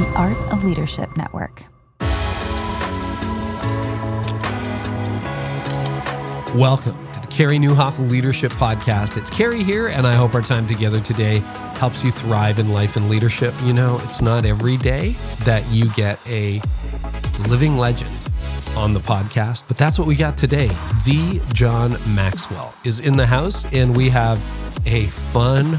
the Art of Leadership Network. Welcome to the Carey Nieuwhof Leadership Podcast. It's Carey here, and I hope our time together today helps you thrive in life and leadership. You know, it's not every day that you get a living legend on the podcast, but that's what we got today. The John Maxwell is in the house, and we have a fun,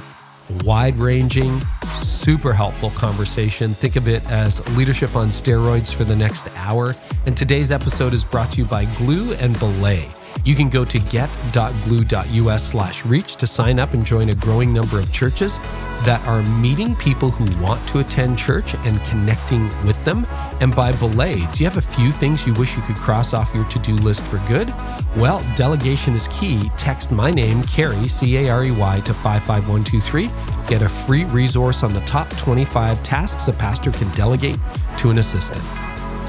wide ranging, super helpful conversation. Think of it as leadership on steroids for the next hour. And today's episode is brought to you by Glue and Belay. You can go to get.glue.us slash reach to sign up and join a growing number of churches that are meeting people who want to attend church and connecting with them. And by belay, do you have a few things you wish you could cross off your to do list for good? Well, delegation is key. Text my name, Carey, C A R E Y, to 55123. Get a free resource on the top 25 tasks a pastor can delegate to an assistant.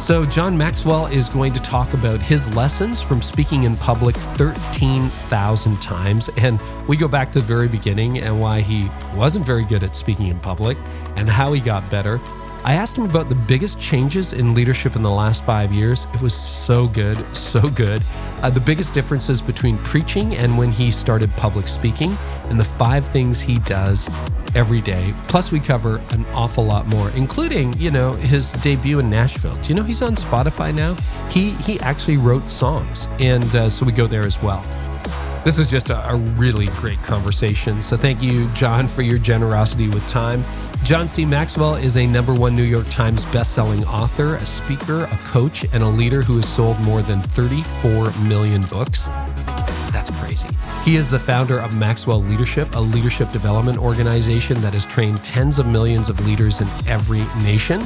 So, John Maxwell is going to talk about his lessons from speaking in public 13,000 times. And we go back to the very beginning and why he wasn't very good at speaking in public and how he got better. I asked him about the biggest changes in leadership in the last five years. It was so good, so good. Uh, the biggest differences between preaching and when he started public speaking, and the five things he does every day. Plus, we cover an awful lot more, including, you know, his debut in Nashville. Do you know he's on Spotify now? He he actually wrote songs, and uh, so we go there as well. This is just a, a, really great conversation. So thank you, John, for your generosity with time. John C. Maxwell is a number one New York Times bestselling author, a speaker, a coach, and a leader who has sold more than 34 million books. That's crazy. He is the founder of Maxwell Leadership, a leadership development organization that has trained tens of millions of leaders in every nation.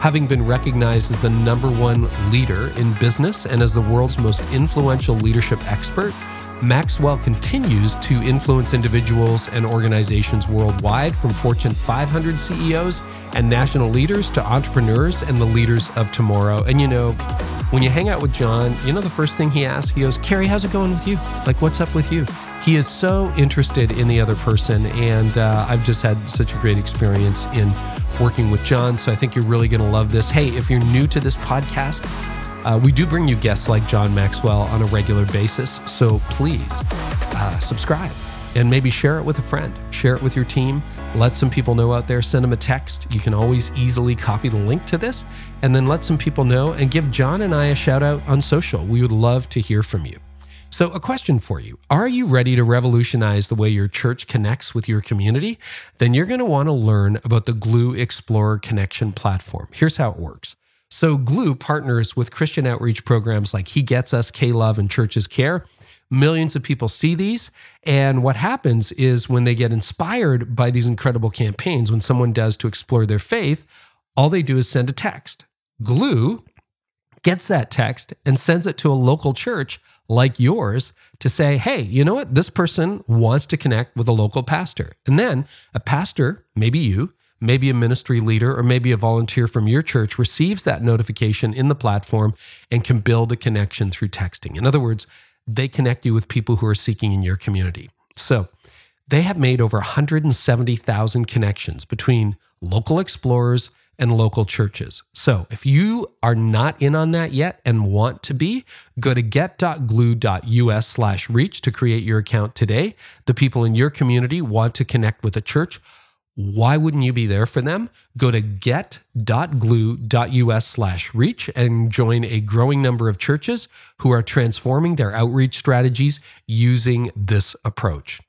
Having been recognized as the number one leader in business and as the world's most influential leadership expert, Maxwell continues to influence individuals and organizations worldwide, from Fortune 500 CEOs and national leaders to entrepreneurs and the leaders of tomorrow. And you know, when you hang out with John, you know the first thing he asks? He goes, Carey, how's it going with you? Like, what's up with you? He is so interested in the other person. And uh, I've just had such a great experience in working with John. So I think you're really going to love this. Hey, if you're new to this podcast, uh, we do bring you guests like John Maxwell on a regular basis. So please uh, subscribe and maybe share it with a friend, share it with your team. Let some people know out there, send them a text. You can always easily copy the link to this and then let some people know and give John and I a shout out on social. We would love to hear from you. So, a question for you Are you ready to revolutionize the way your church connects with your community? Then you're going to want to learn about the Glue Explorer Connection platform. Here's how it works. So, Glue partners with Christian outreach programs like He Gets Us, K Love, and Churches Care. Millions of people see these. And what happens is when they get inspired by these incredible campaigns, when someone does to explore their faith, all they do is send a text. Glue gets that text and sends it to a local church like yours to say, hey, you know what? This person wants to connect with a local pastor. And then a pastor, maybe you, maybe a ministry leader or maybe a volunteer from your church receives that notification in the platform and can build a connection through texting. In other words, they connect you with people who are seeking in your community. So they have made over 170,000 connections between local explorers and local churches. So if you are not in on that yet and want to be, go to get.glue.us slash reach to create your account today. The people in your community want to connect with a church why wouldn't you be there for them? Go to get.glue.us slash reach and join a growing number of churches who are transforming their outreach strategies using this approach.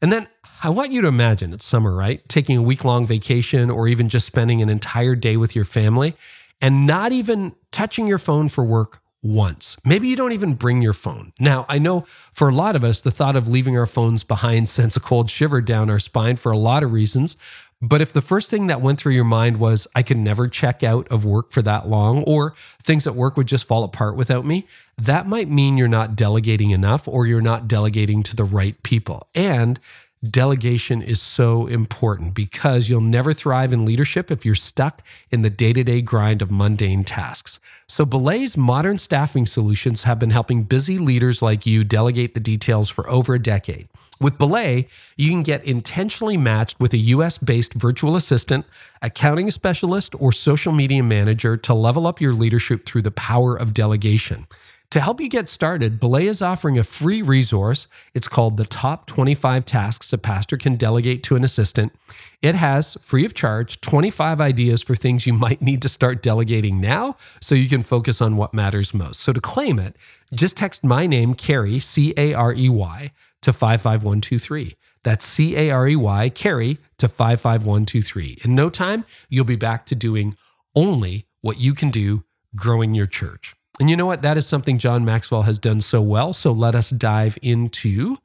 And then I want you to imagine it's summer, right? Taking a week long vacation or even just spending an entire day with your family and not even touching your phone for work once. Maybe you don't even bring your phone. Now, I know for a lot of us, the thought of leaving our phones behind sends a cold shiver down our spine for a lot of reasons. But if the first thing that went through your mind was, I could never check out of work for that long, or things at work would just fall apart without me, that might mean you're not delegating enough or you're not delegating to the right people. And delegation is so important because you'll never thrive in leadership if you're stuck in the day to day grind of mundane tasks. So, Belay's modern staffing solutions have been helping busy leaders like you delegate the details for over a decade. With Belay, you can get intentionally matched with a US based virtual assistant, accounting specialist, or social media manager to level up your leadership through the power of delegation. To help you get started, Belay is offering a free resource. It's called The Top 25 Tasks a Pastor Can Delegate to an Assistant. It has, free of charge, 25 ideas for things you might need to start delegating now so you can focus on what matters most. So to claim it, just text my name, Carey, C A R E Y, to 55123. That's C A R E Y, Carey, to 55123. In no time, you'll be back to doing only what you can do growing your church. And you know what? That is something John Maxwell has done so well. So let us dive into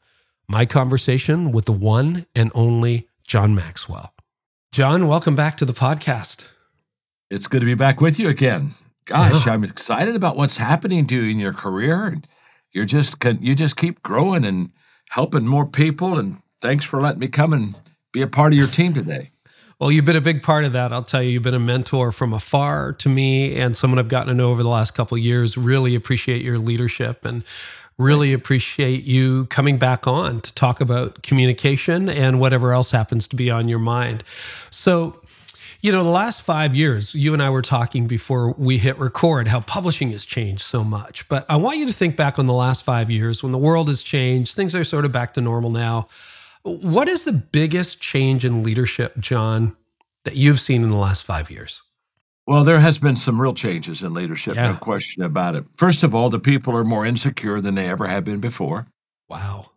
my conversation with the one and only John Maxwell. John, welcome back to the podcast. It's good to be back with you again. Gosh, yeah. I'm excited about what's happening to you in your career. And you're just you just keep growing and helping more people. And thanks for letting me come and be a part of your team today. Well, you've been a big part of that. I'll tell you, you've been a mentor from afar to me and someone I've gotten to know over the last couple of years. Really appreciate your leadership and really appreciate you coming back on to talk about communication and whatever else happens to be on your mind. So, you know, the last five years, you and I were talking before we hit record how publishing has changed so much. But I want you to think back on the last five years when the world has changed, things are sort of back to normal now. What is the biggest change in leadership, John, that you've seen in the last five years? Well, there has been some real changes in leadership, yeah. no question about it. First of all, the people are more insecure than they ever have been before. Wow.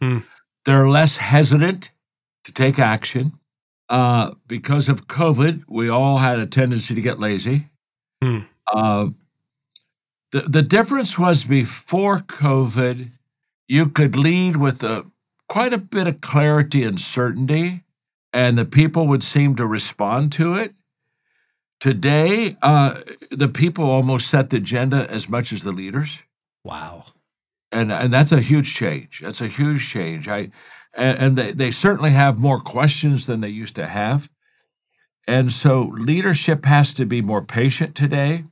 Hmm. They're less hesitant to take action. Uh, because of COVID, we all had a tendency to get lazy. Hmm. Uh, the, the difference was before COVID, you could lead with a quite a bit of clarity and certainty, and the people would seem to respond to it. Today, uh, the people almost set the agenda as much as the leaders. Wow. And, and that's a huge change. That's a huge change. I, and, and they, they certainly have more questions than they used to have. And so leadership has to be more patient today.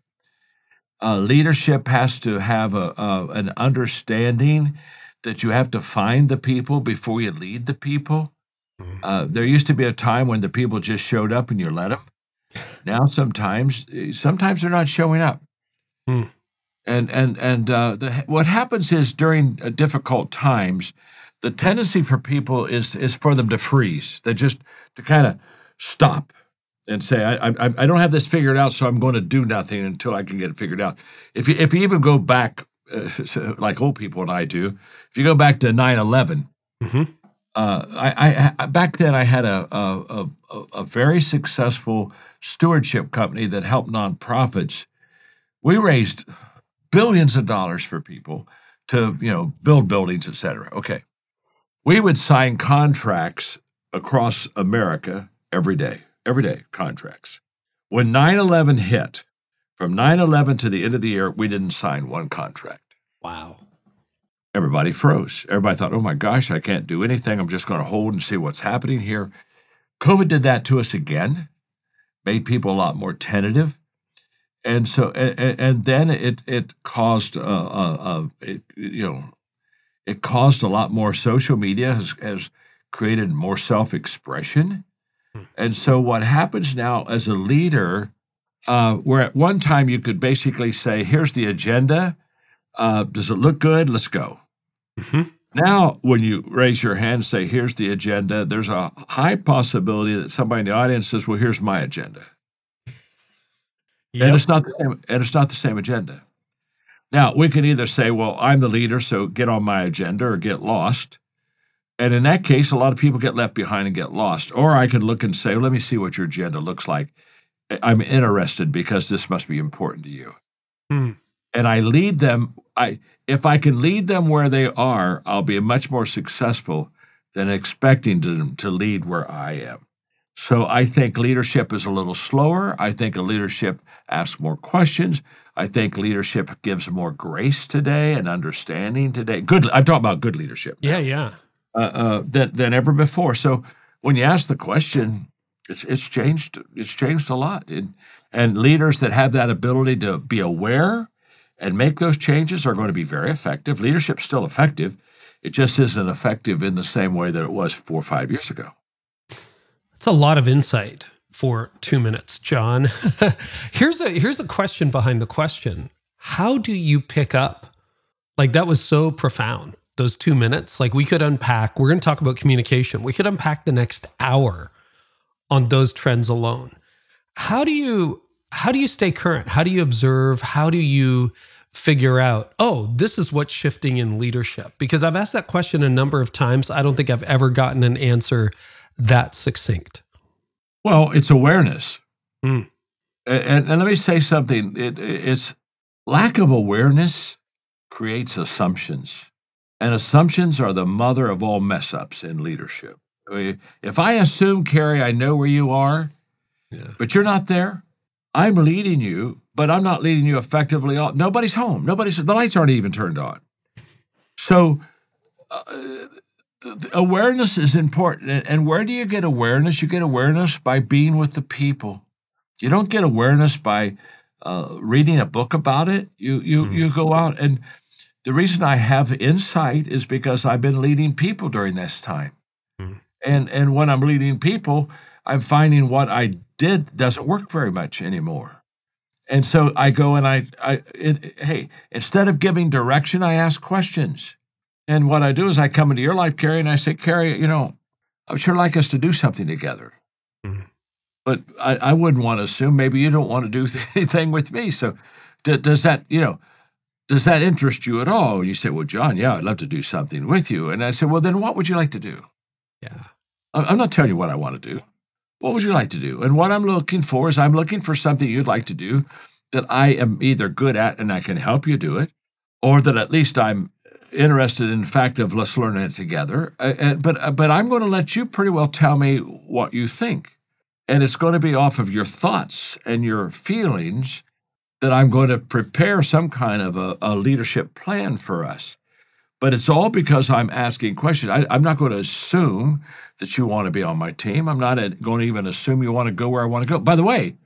Uh, leadership has to have a, a, an understanding that you have to find the people before you lead the people. Mm-hmm. Uh, there used to be a time when the people just showed up and you let them. Now sometimes, sometimes they're not showing up. Mm. And and and uh, the, what happens is during uh, difficult times, the tendency for people is is for them to freeze. They just to kind of stop and say, I, I, I don't have this figured out, so I'm going to do nothing until I can get it figured out. If you if you even go back uh, like old people and I do. If you go back to 9 11, mm-hmm. uh, I, I, back then I had a, a, a, a, very successful stewardship company that helped nonprofits. We raised billions of dollars for people to you know build buildings, et cetera. Okay. We would sign contracts across America every day, every day contracts. When 9 11 hit, from 9 11 to the end of the year, we didn't sign one contract. Wow. Everybody froze. Everybody thought, oh my gosh, I can't do anything. I'm just going to hold and see what's happening here. COVID did that to us again, made people a lot more tentative. And so, and, and then it it caused, uh, uh, uh, it, you know, it caused a lot more social media has, has created more self expression. Hmm. And so, what happens now as a leader uh, where at one time you could basically say, here's the agenda. Uh, does it look good? Let's go. Mm-hmm. Now, when you raise your hand and say, here's the agenda, there's a high possibility that somebody in the audience says, well, here's my agenda. Yep. And it's not the same, and it's not the same agenda. Now, we can either say, well, I'm the leader, so get on my agenda or get lost. And in that case, a lot of people get left behind and get lost. Or I can look and say, well, let me see what your agenda looks like. I'm interested because this must be important to you. Hmm. And I lead them. I if I can lead them where they are, I'll be much more successful than expecting them to lead where I am. So I think leadership is a little slower. I think a leadership asks more questions. I think leadership gives more grace today and understanding today. Good. I'm talking about good leadership. Now. Yeah, yeah. uh, uh, than than ever before. So when you ask the question, it's it's changed. It's changed a lot, and and leaders that have that ability to be aware and make those changes are going to be very effective. Leadership's still effective. It just isn't effective in the same way that it was four or five years ago. that's a lot of insight for two minutes, John. here's a here's a question behind the question. How do you pick up? Like that was so profound. Those two minutes, like we could unpack. We're going to talk about communication. We could unpack the next hour on those trends alone. How do you how do you stay current? How do you observe? How do you figure out, oh, this is what's shifting in leadership? Because I've asked that question a number of times. I don't think I've ever gotten an answer that succinct. Well, it's awareness. Mm. And, and, let me say something it, it's lack of awareness creates assumptions. And assumptions are the mother of all mess ups in leadership. If I assume, Carey, I know where you are, yeah. but you're not there, I'm leading you, but I'm not leading you effectively. Nobody's home. Nobody's the lights aren't even turned on. So uh, awareness is important. And where do you get awareness? You get awareness by being with the people. You don't get awareness by uh, reading a book about it. You you mm. you go out and the reason I have insight is because I've been leading people during this time. And and when I'm leading people, I'm finding what I did doesn't work very much anymore. And so I go and I, I it, hey, instead of giving direction, I ask questions. And what I do is I come into your life, Carey, and I say, Carey, you know, I would sure like us to do something together. Mm-hmm. But I, I, wouldn't want to assume maybe you don't want to do anything with me. So d- does that, you know, does that interest you at all? And you say, well, John, yeah, I'd love to do something with you. And I said, well, then what would you like to do? Yeah. I'm not telling you what I want to do. What would you like to do? And what I'm looking for is I'm looking for something you'd like to do that I am either good at and I can help you do it, or that at least I'm interested in the fact of let's learn it together. But uh, but I'm going to let you pretty well tell me what you think, and it's going to be off of your thoughts and your feelings that I'm going to prepare some kind of a, a leadership plan for us. But it's all because I'm asking questions. I, I'm not going to assume that you want to be on my team. I'm not going to even assume you want to go where I want to go. By the way,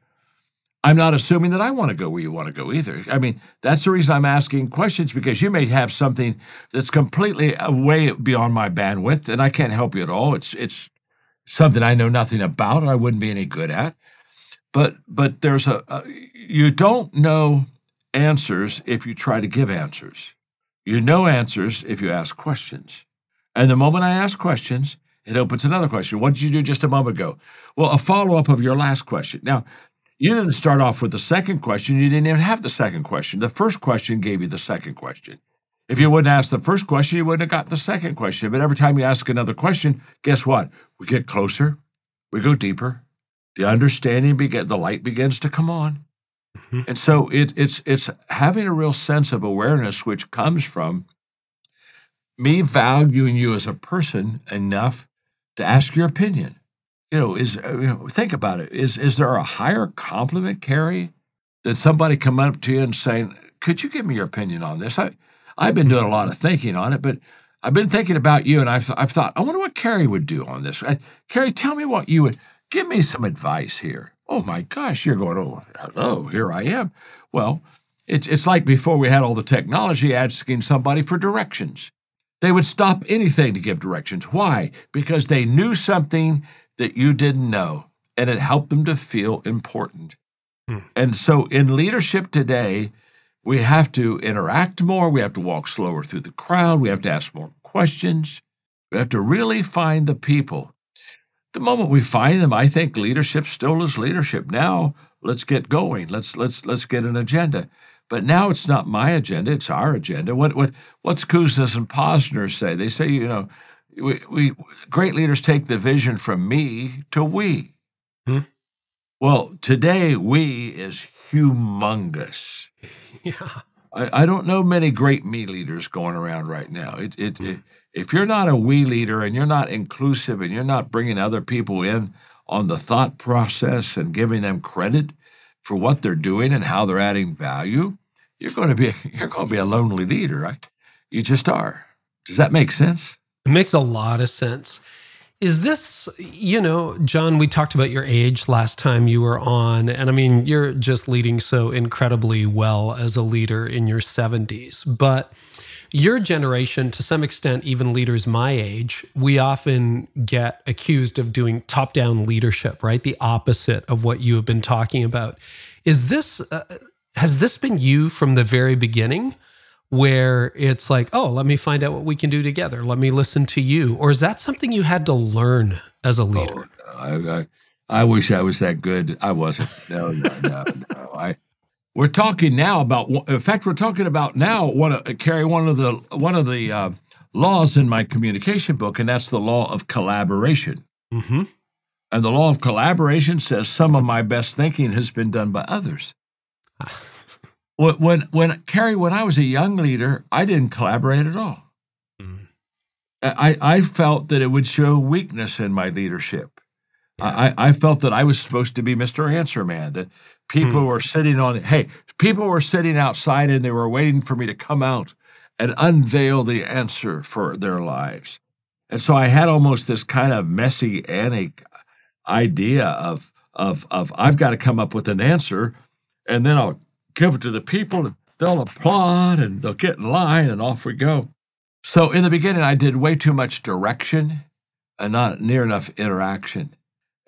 I'm not assuming that I want to go where you want to go either. I mean, that's the reason I'm asking questions because you may have something that's completely way beyond my bandwidth, and I can't help you at all. It's it's something I know nothing about. I wouldn't be any good at. But but there's a, a you don't know answers if you try to give answers. You know answers if you ask questions. And the moment I ask questions, it opens another question. What did you do just a moment ago? Well, a follow up of your last question. Now, you didn't start off with the second question. You didn't even have the second question. The first question gave you the second question. If you wouldn't ask the first question, you wouldn't have got the second question. But every time you ask another question, guess what? We get closer, we go deeper. The understanding begin, the light begins to come on. Mm-hmm. And so it, it's it's having a real sense of awareness, which comes from me valuing you as a person enough to ask your opinion you know, is uh, you know, think about it. Is is there a higher compliment, Carey, that somebody come up to you and saying, "Could you give me your opinion on this?" I I've been doing a lot of thinking on it, but I've been thinking about you, and I've I've thought, I wonder what Carey would do on this. I, Carey, tell me what you would give me some advice here. Oh my gosh, you're going, oh, oh, here I am. Well, it's it's like before we had all the technology, asking somebody for directions. They would stop anything to give directions. Why? Because they knew something that you didn't know, and it helped them to feel important. Hmm. And so in leadership today, we have to interact more. We have to walk slower through the crowd. We have to ask more questions. We have to really find the people. The moment we find them, I think leadership still is leadership. Now, let's get going. Let's let's let's get an agenda. But now it's not my agenda; it's our agenda. What what what's Kouzes and Posner say? They say, you know, we, we great leaders take the vision from me to we. Hmm? Well, today we is humongous. Yeah. I, I, don't know many great me leaders going around right now. It, it, it, if you're not a we leader and you're not inclusive and you're not bringing other people in on the thought process and giving them credit for what they're doing and how they're adding value, you're going to be you're going to be a lonely leader, right? You just are. Does that make sense? It makes a lot of sense. Is this, you know, John, we talked about your age last time you were on. And I mean, you're just leading so incredibly well as a leader in your 70s. But your generation, to some extent, even leaders my age, we often get accused of doing top down leadership, right? The opposite of what you have been talking about. Is this, uh, has this been you from the very beginning? where it's like, oh, let me find out what we can do together. Let me listen to you. Or is that something you had to learn as a leader? Oh, I, I, I, wish I was that good. I wasn't. No, no, no, no. I, we're talking now about. In fact, we're talking about now. One of Carey one of the one of the uh, laws in my communication book, and that's the law of collaboration. Mm-hmm. And the law of collaboration says some of my best thinking has been done by others. when when when Carey, when I was a young leader, I didn't collaborate at all. Mm. I I felt that it would show weakness in my leadership. I, I felt that I was supposed to be Mr. Answer Man, that people mm. were sitting on hey, people were sitting outside and they were waiting for me to come out and unveil the answer for their lives. And so I had almost this kind of messianic idea of of of I've got to come up with an answer and then I'll give it to the people, and they'll applaud and they'll get in line, and off we go. So in the beginning, I did way too much direction and not near enough interaction.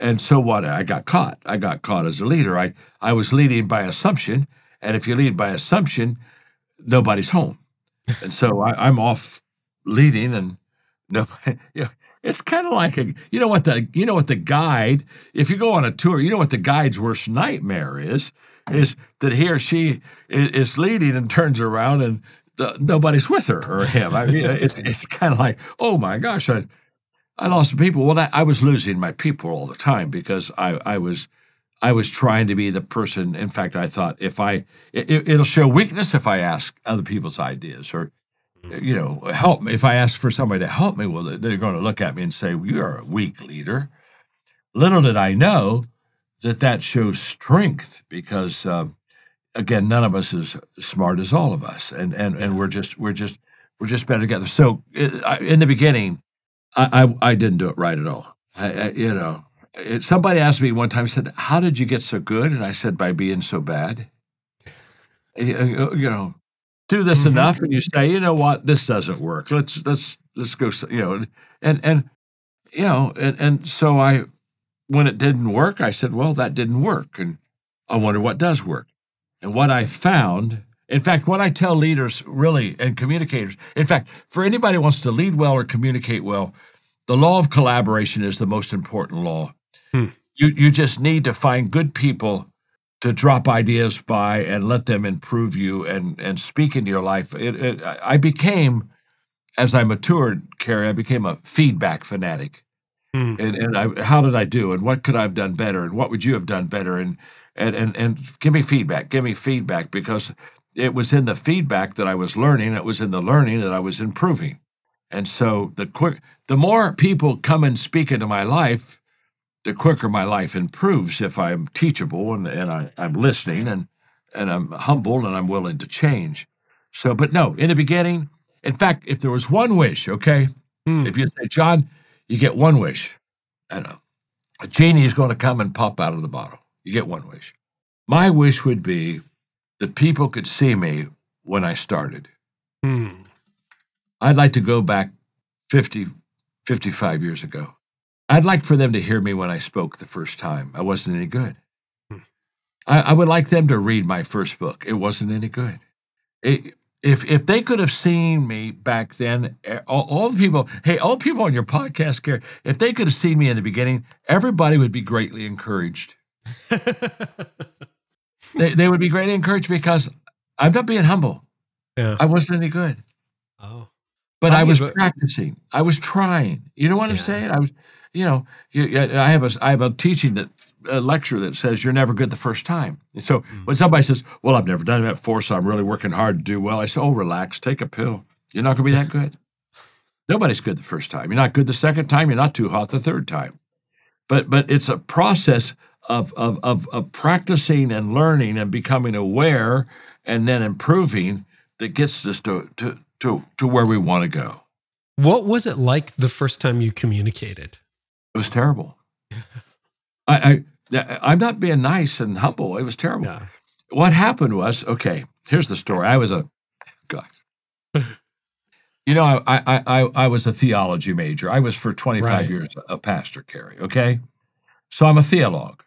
And so what? I got caught. I got caught as a leader. I, I was leading by assumption. And if you lead by assumption, nobody's home. and so I, am off leading and nobody, you know, it's kind of like a, you know what the, you know what the guide, if you go on a tour, you know what the guide's worst nightmare is is that he or she is leading and turns around and the, nobody's with her or him. I mean, it's it's kind of like, oh my gosh, I I lost people. Well, that, I was losing my people all the time because I I was I was trying to be the person. In fact, I thought if I it, it'll show weakness if I ask other people's ideas or you know help me if I ask for somebody to help me. Well, they're going to look at me and say, well, "You are a weak leader." Little did I know that that shows strength because um, again none of us is smart as all of us and and and we're just we're just we're just better together so in the beginning i i, I didn't do it right at all I, I, you know it, somebody asked me one time said how did you get so good and i said by being so bad you, you know do this mm-hmm. enough and you say you know what this doesn't work let's let's let's go you know and and you know and and so i when it didn't work, I said, well, that didn't work. And I wonder what does work. And what I found, in fact, what I tell leaders really and communicators, in fact, for anybody who wants to lead well or communicate well, the law of collaboration is the most important law. Hmm. You, you just need to find good people to drop ideas by and let them improve you and, and speak into your life. It, it, I became, as I matured, Carey, I became a feedback fanatic. Mm. And, and I, how did I do? And what could I have done better? And what would you have done better? And, and, and, and give me feedback, give me feedback because it was in the feedback that I was learning. It was in the learning that I was improving. And so the quick, the more people come and speak into my life, the quicker my life improves if I'm teachable and, and I, I'm listening and, and I'm humble and I'm willing to change. So, but no, in the beginning, in fact, if there was one wish, okay, mm. if you say, John, you get one wish. I know. A genie is going to come and pop out of the bottle. You get one wish. My wish would be that people could see me when I started. Hmm. I'd like to go back 50, 55 years ago. I'd like for them to hear me when I spoke the first time. I wasn't any good. Hmm. I, I, would like them to read my first book. It wasn't any good. It, if if they could have seen me back then, eh, all, all, the people, hey, all the people on your podcast, care if they could have seen me in the beginning, everybody would be greatly encouraged. they they would be greatly encouraged because I'm not being humble. Yeah. I wasn't any good. Oh. But I was practicing. I was trying. You know what yeah. I'm saying? I was you know, I have a I have a teaching that a lecture that says you're never good the first time. And so mm. when somebody says, "Well, I've never done it before, so I'm really working hard to do well," I say, "Oh, relax, take a pill. You're not going to be that good. Nobody's good the first time. You're not good the second time. You're not too hot the third time. But but it's a process of of of, of practicing and learning and becoming aware and then improving that gets us to to to to where we want to go. What was it like the first time you communicated? It was terrible. I, I I'm not being nice and humble. It was terrible. Yeah. What happened was okay. Here's the story. I was a God. You know, I, I I I was a theology major. I was for 25 Right. years a pastor, Carey. Okay, so I'm a theologue.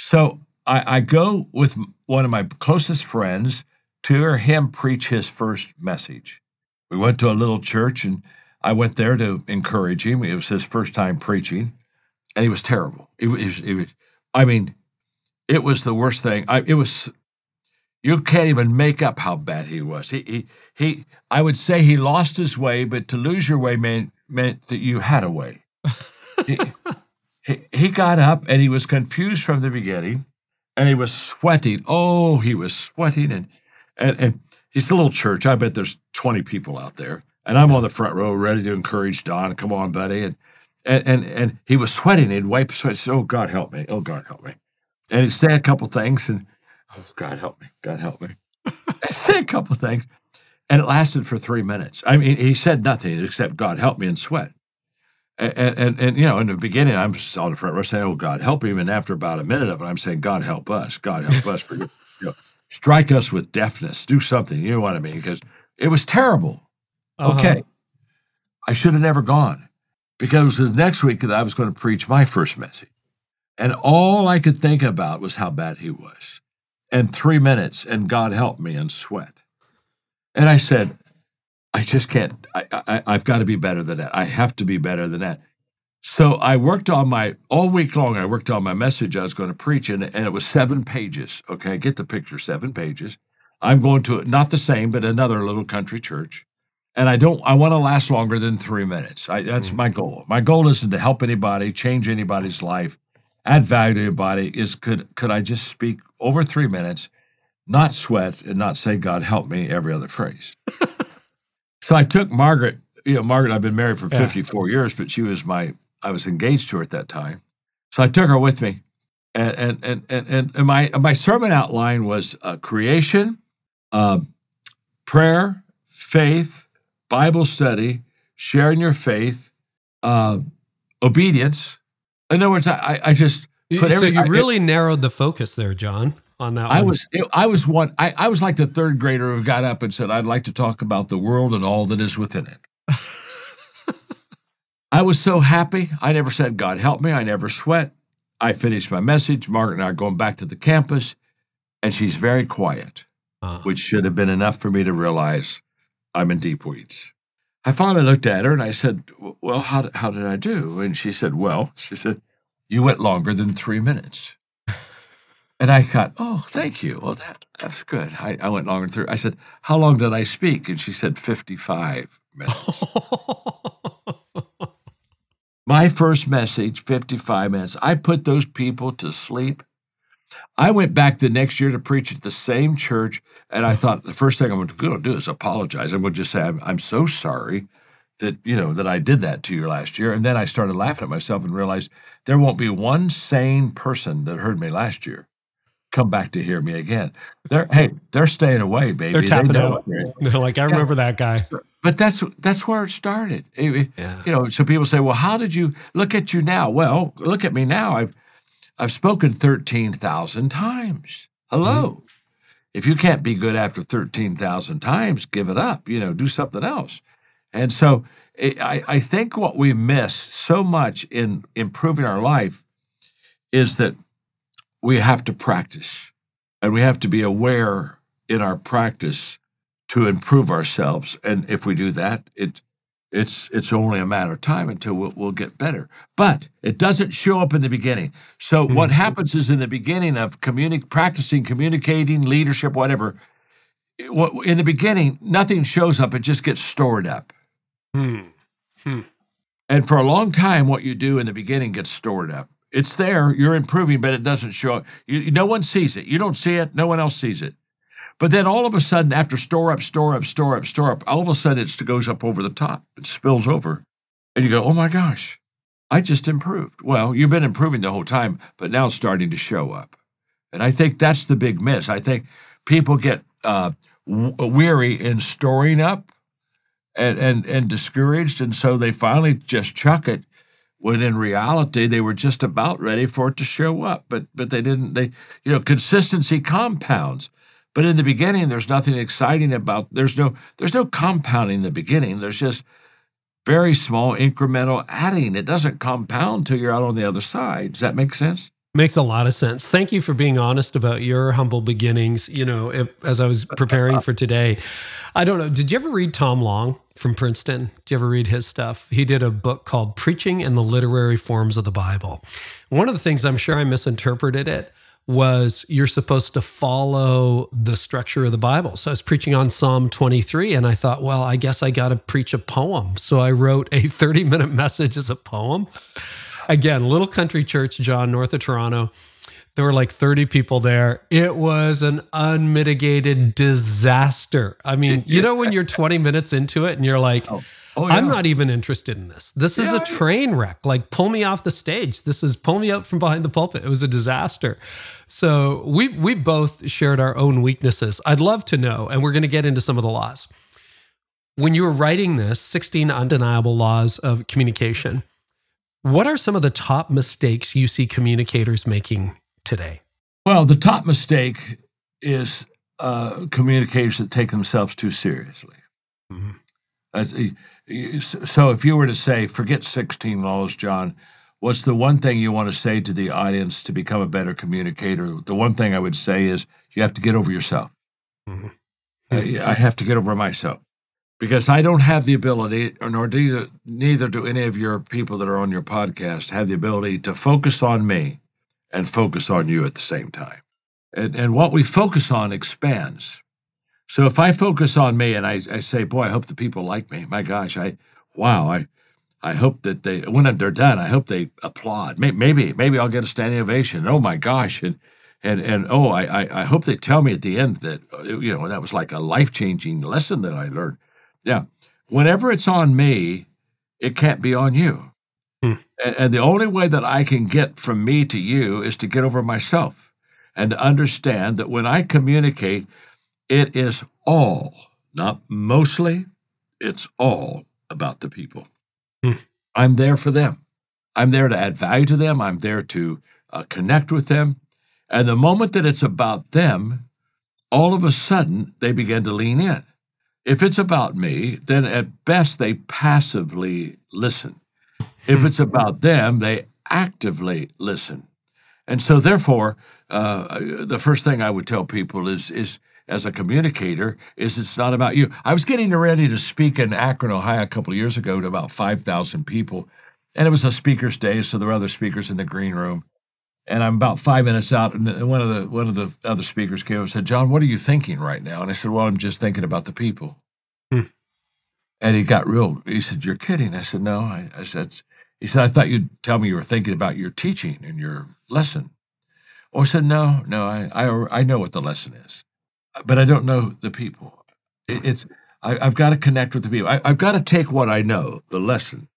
So I, I go with one of my closest friends to hear him preach his first message. We went to a little church, and I went there to encourage him. It was his first time preaching, and he was terrible. It was, it was I mean, it was the worst thing. I, it was you can't even make up how bad he was. He, he, he. I would say he lost his way, but to lose your way meant meant that you had a way. he, he got up and he was confused from the beginning, and he was sweating. Oh, he was sweating, and and and he's a little church. I bet there's 20 people out there, and I'm on the front row, ready to encourage Don. Come on, buddy, and and and, and he was sweating. He'd wipe sweat. He said, "Oh God, help me! Oh God, help me!" And he'd say a couple things, and oh God, help me! God, help me! Say a couple things, and it lasted for three minutes. I mean, he said nothing except "God, help me!" and sweat. And, and, and you know, in the beginning, I'm just on the front row saying, "Oh God, help him," and after about a minute of it, I'm saying, "God, help us! God, help us! For you, you know, strike us with deafness, do something." You know what I mean? Because it was terrible. Uh-huh. Okay. I should have never gone because the next week that I was going to preach my first message. And all I could think about was how bad he was. And three minutes, and God help me, and sweat. And I said, I just can't, I, I, I've got to be better than that. I have to be better than that. So I worked on my, all week long, I worked on my message I was going to preach, and, and it was seven pages. Okay, get the picture, seven pages. I'm going to, not the same, but another little country church and I don't. I want to last longer than three minutes. I, that's mm. my goal. My goal isn't to help anybody, change anybody's life, add value to anybody. Is could could I just speak over three minutes, not sweat, and not say "God help me" every other phrase. so I took Margaret. You know, Margaret. I've been married for Yeah. 54 years, but she was my. I was engaged to her at that time, so I took her with me, and and and and, and, my my sermon outline was uh, creation, um, prayer, faith, Bible study, sharing your faith, uh, obedience. In other words, I, I- just You- put so every. you I- really narrowed the focus there, John, on that I one. was I was one. I, I was like the third grader who got up and said, "I'd like to talk about the world and all that is within it." I was so happy. I never said, "God help me." I never sweat. I finished my message. Margaret and I are going back to the campus, and she's very quiet. Uh, which should have been enough for me to realize I'm in deep weeds. I finally looked at her and I said, Well, how, how did I do? And she said, Well, she said, You went longer than three minutes. And I thought, Oh, thank you. Well, that, that's good. I, I went longer three. I said, How long did I speak? And she said, 55 minutes. My first message, 55 minutes. I put those people to sleep. I went back the next year to preach at the same church, and I thought the first thing I'm going to do is apologize. I'm going to just say, I'm, I'm so sorry that, you know, that I did that to you last year. And then I started laughing at myself and realized there won't be one sane person that heard me last year come back to hear me again. They're, hey, they're staying away, baby. They're tapping know out. They're like, I remember that guy. But that's that's where it started. It- it- Yeah. You know, so people say, "Well, how did you look at you now?" Well, look at me now. I've I've spoken thirteen thousand times. Hello. Mm-hmm. If you can't be good after thirteen thousand times, give it up. You know, do something else. And so it, I I think what we miss so much in improving our life is that we have to practice, and we have to be aware in our practice to improve ourselves. And if we do that, it it's it's only a matter of time until we'll, we'll get better. But it doesn't show up in the beginning. So what happens is in the beginning of communi- practicing, communicating, leadership, whatever. In the beginning, nothing shows up; it just gets stored up. Hmm. And for a long time, what you do in the beginning gets stored up. It's there, you're improving, but it doesn't show. You, no one sees it. You don't see it, no one else sees it. But then all of a sudden, after store up, store up, store up, store up, all of a sudden it goes up over the top. It spills over. And you go, oh my gosh, I just improved. Well, you've been improving the whole time, but now it's starting to show up. And I think that's the big miss. I think people get uh, w- weary in storing up and, and, and discouraged. And so they finally just chuck it when in reality they were just about ready for it to show up. But, but they didn't, they, you know, consistency compounds. But in the beginning, there's nothing exciting about, there's no, there's no compounding in the beginning. There's just very small incremental adding. It doesn't compound till you're out on the other side. Does that make sense? Makes a lot of sense. Thank you for being honest about your humble beginnings. You know, if, as I was preparing for today, I don't know. Did you ever read Tom Long from Princeton? Did you ever read his stuff? He did a book called Preaching and the Literary Forms of the Bible. One of the things I'm sure I misinterpreted it was you're supposed to follow the structure of the Bible. So I was preaching on Psalm 23 and I thought, well, I guess I got to preach a poem. So I wrote a 30 minute message as a poem. Again, little country church, John, north of Toronto. There were like 30 people there. It was an unmitigated disaster. I mean, you know, when you're 20 minutes into it and you're like, oh. Oh, yeah. I'm not even interested in this. This is yeah, a train wreck. Like, pull me off the stage. This is pull me out from behind the pulpit. It was a disaster. So we we both shared our own weaknesses. I'd love to know, and we're going to get into some of the laws. When you were writing this, 16 undeniable laws of communication, what are some of the top mistakes you see communicators making today? Well, the top mistake is uh, communicators that take themselves too seriously. Mm-hmm. As, so, if you were to say, forget 16 laws, John, what's the one thing you want to say to the audience to become a better communicator? The one thing I would say is you have to get over yourself. Mm-hmm. I have to get over myself because I don't have the ability, nor neither, neither do any of your people that are on your podcast have the ability to focus on me and focus on you at the same time. And, and what we focus on expands. So if I focus on me and I, I say, boy, I hope the people like me. My gosh, I, wow, I, I hope that they, when they're done, I hope they applaud. Maybe, maybe I'll get a standing ovation. Oh my gosh. And, and, and oh, I, I hope they tell me at the end that, you know, that was like a life changing lesson that I learned. Yeah. Whenever it's on me, it can't be on you. Hmm. And, and the only way that I can get from me to you is to get over myself and to understand that when I communicate, it is all, not mostly, it's all about the people. Hmm. I'm there for them. I'm there to add value to them. I'm there to uh, connect with them. And the moment that it's about them, all of a sudden they begin to lean in. If it's about me, then at best they passively listen. If it's about them, they actively listen. And so, therefore, uh, the first thing I would tell people is, is as a communicator, is it's not about you. I was getting ready to speak in Akron, Ohio, a couple years ago to about 5,000 people. And it was a speaker's day, so there were other speakers in the green room. And I'm about five minutes out, and one of the one of the other speakers came and said, "John, what are you thinking right now?" And I said, "Well, I'm just thinking about the people." Hmm. And he got real. He said, "You're kidding." I said, "No." I, I said, "He said I thought you'd tell me you were thinking about your teaching and your lesson." Or I said, "No, no. I I, I know what the lesson is, but I don't know the people. It, it's I, have got to connect with the people. I, I've got to take what I know, the lesson,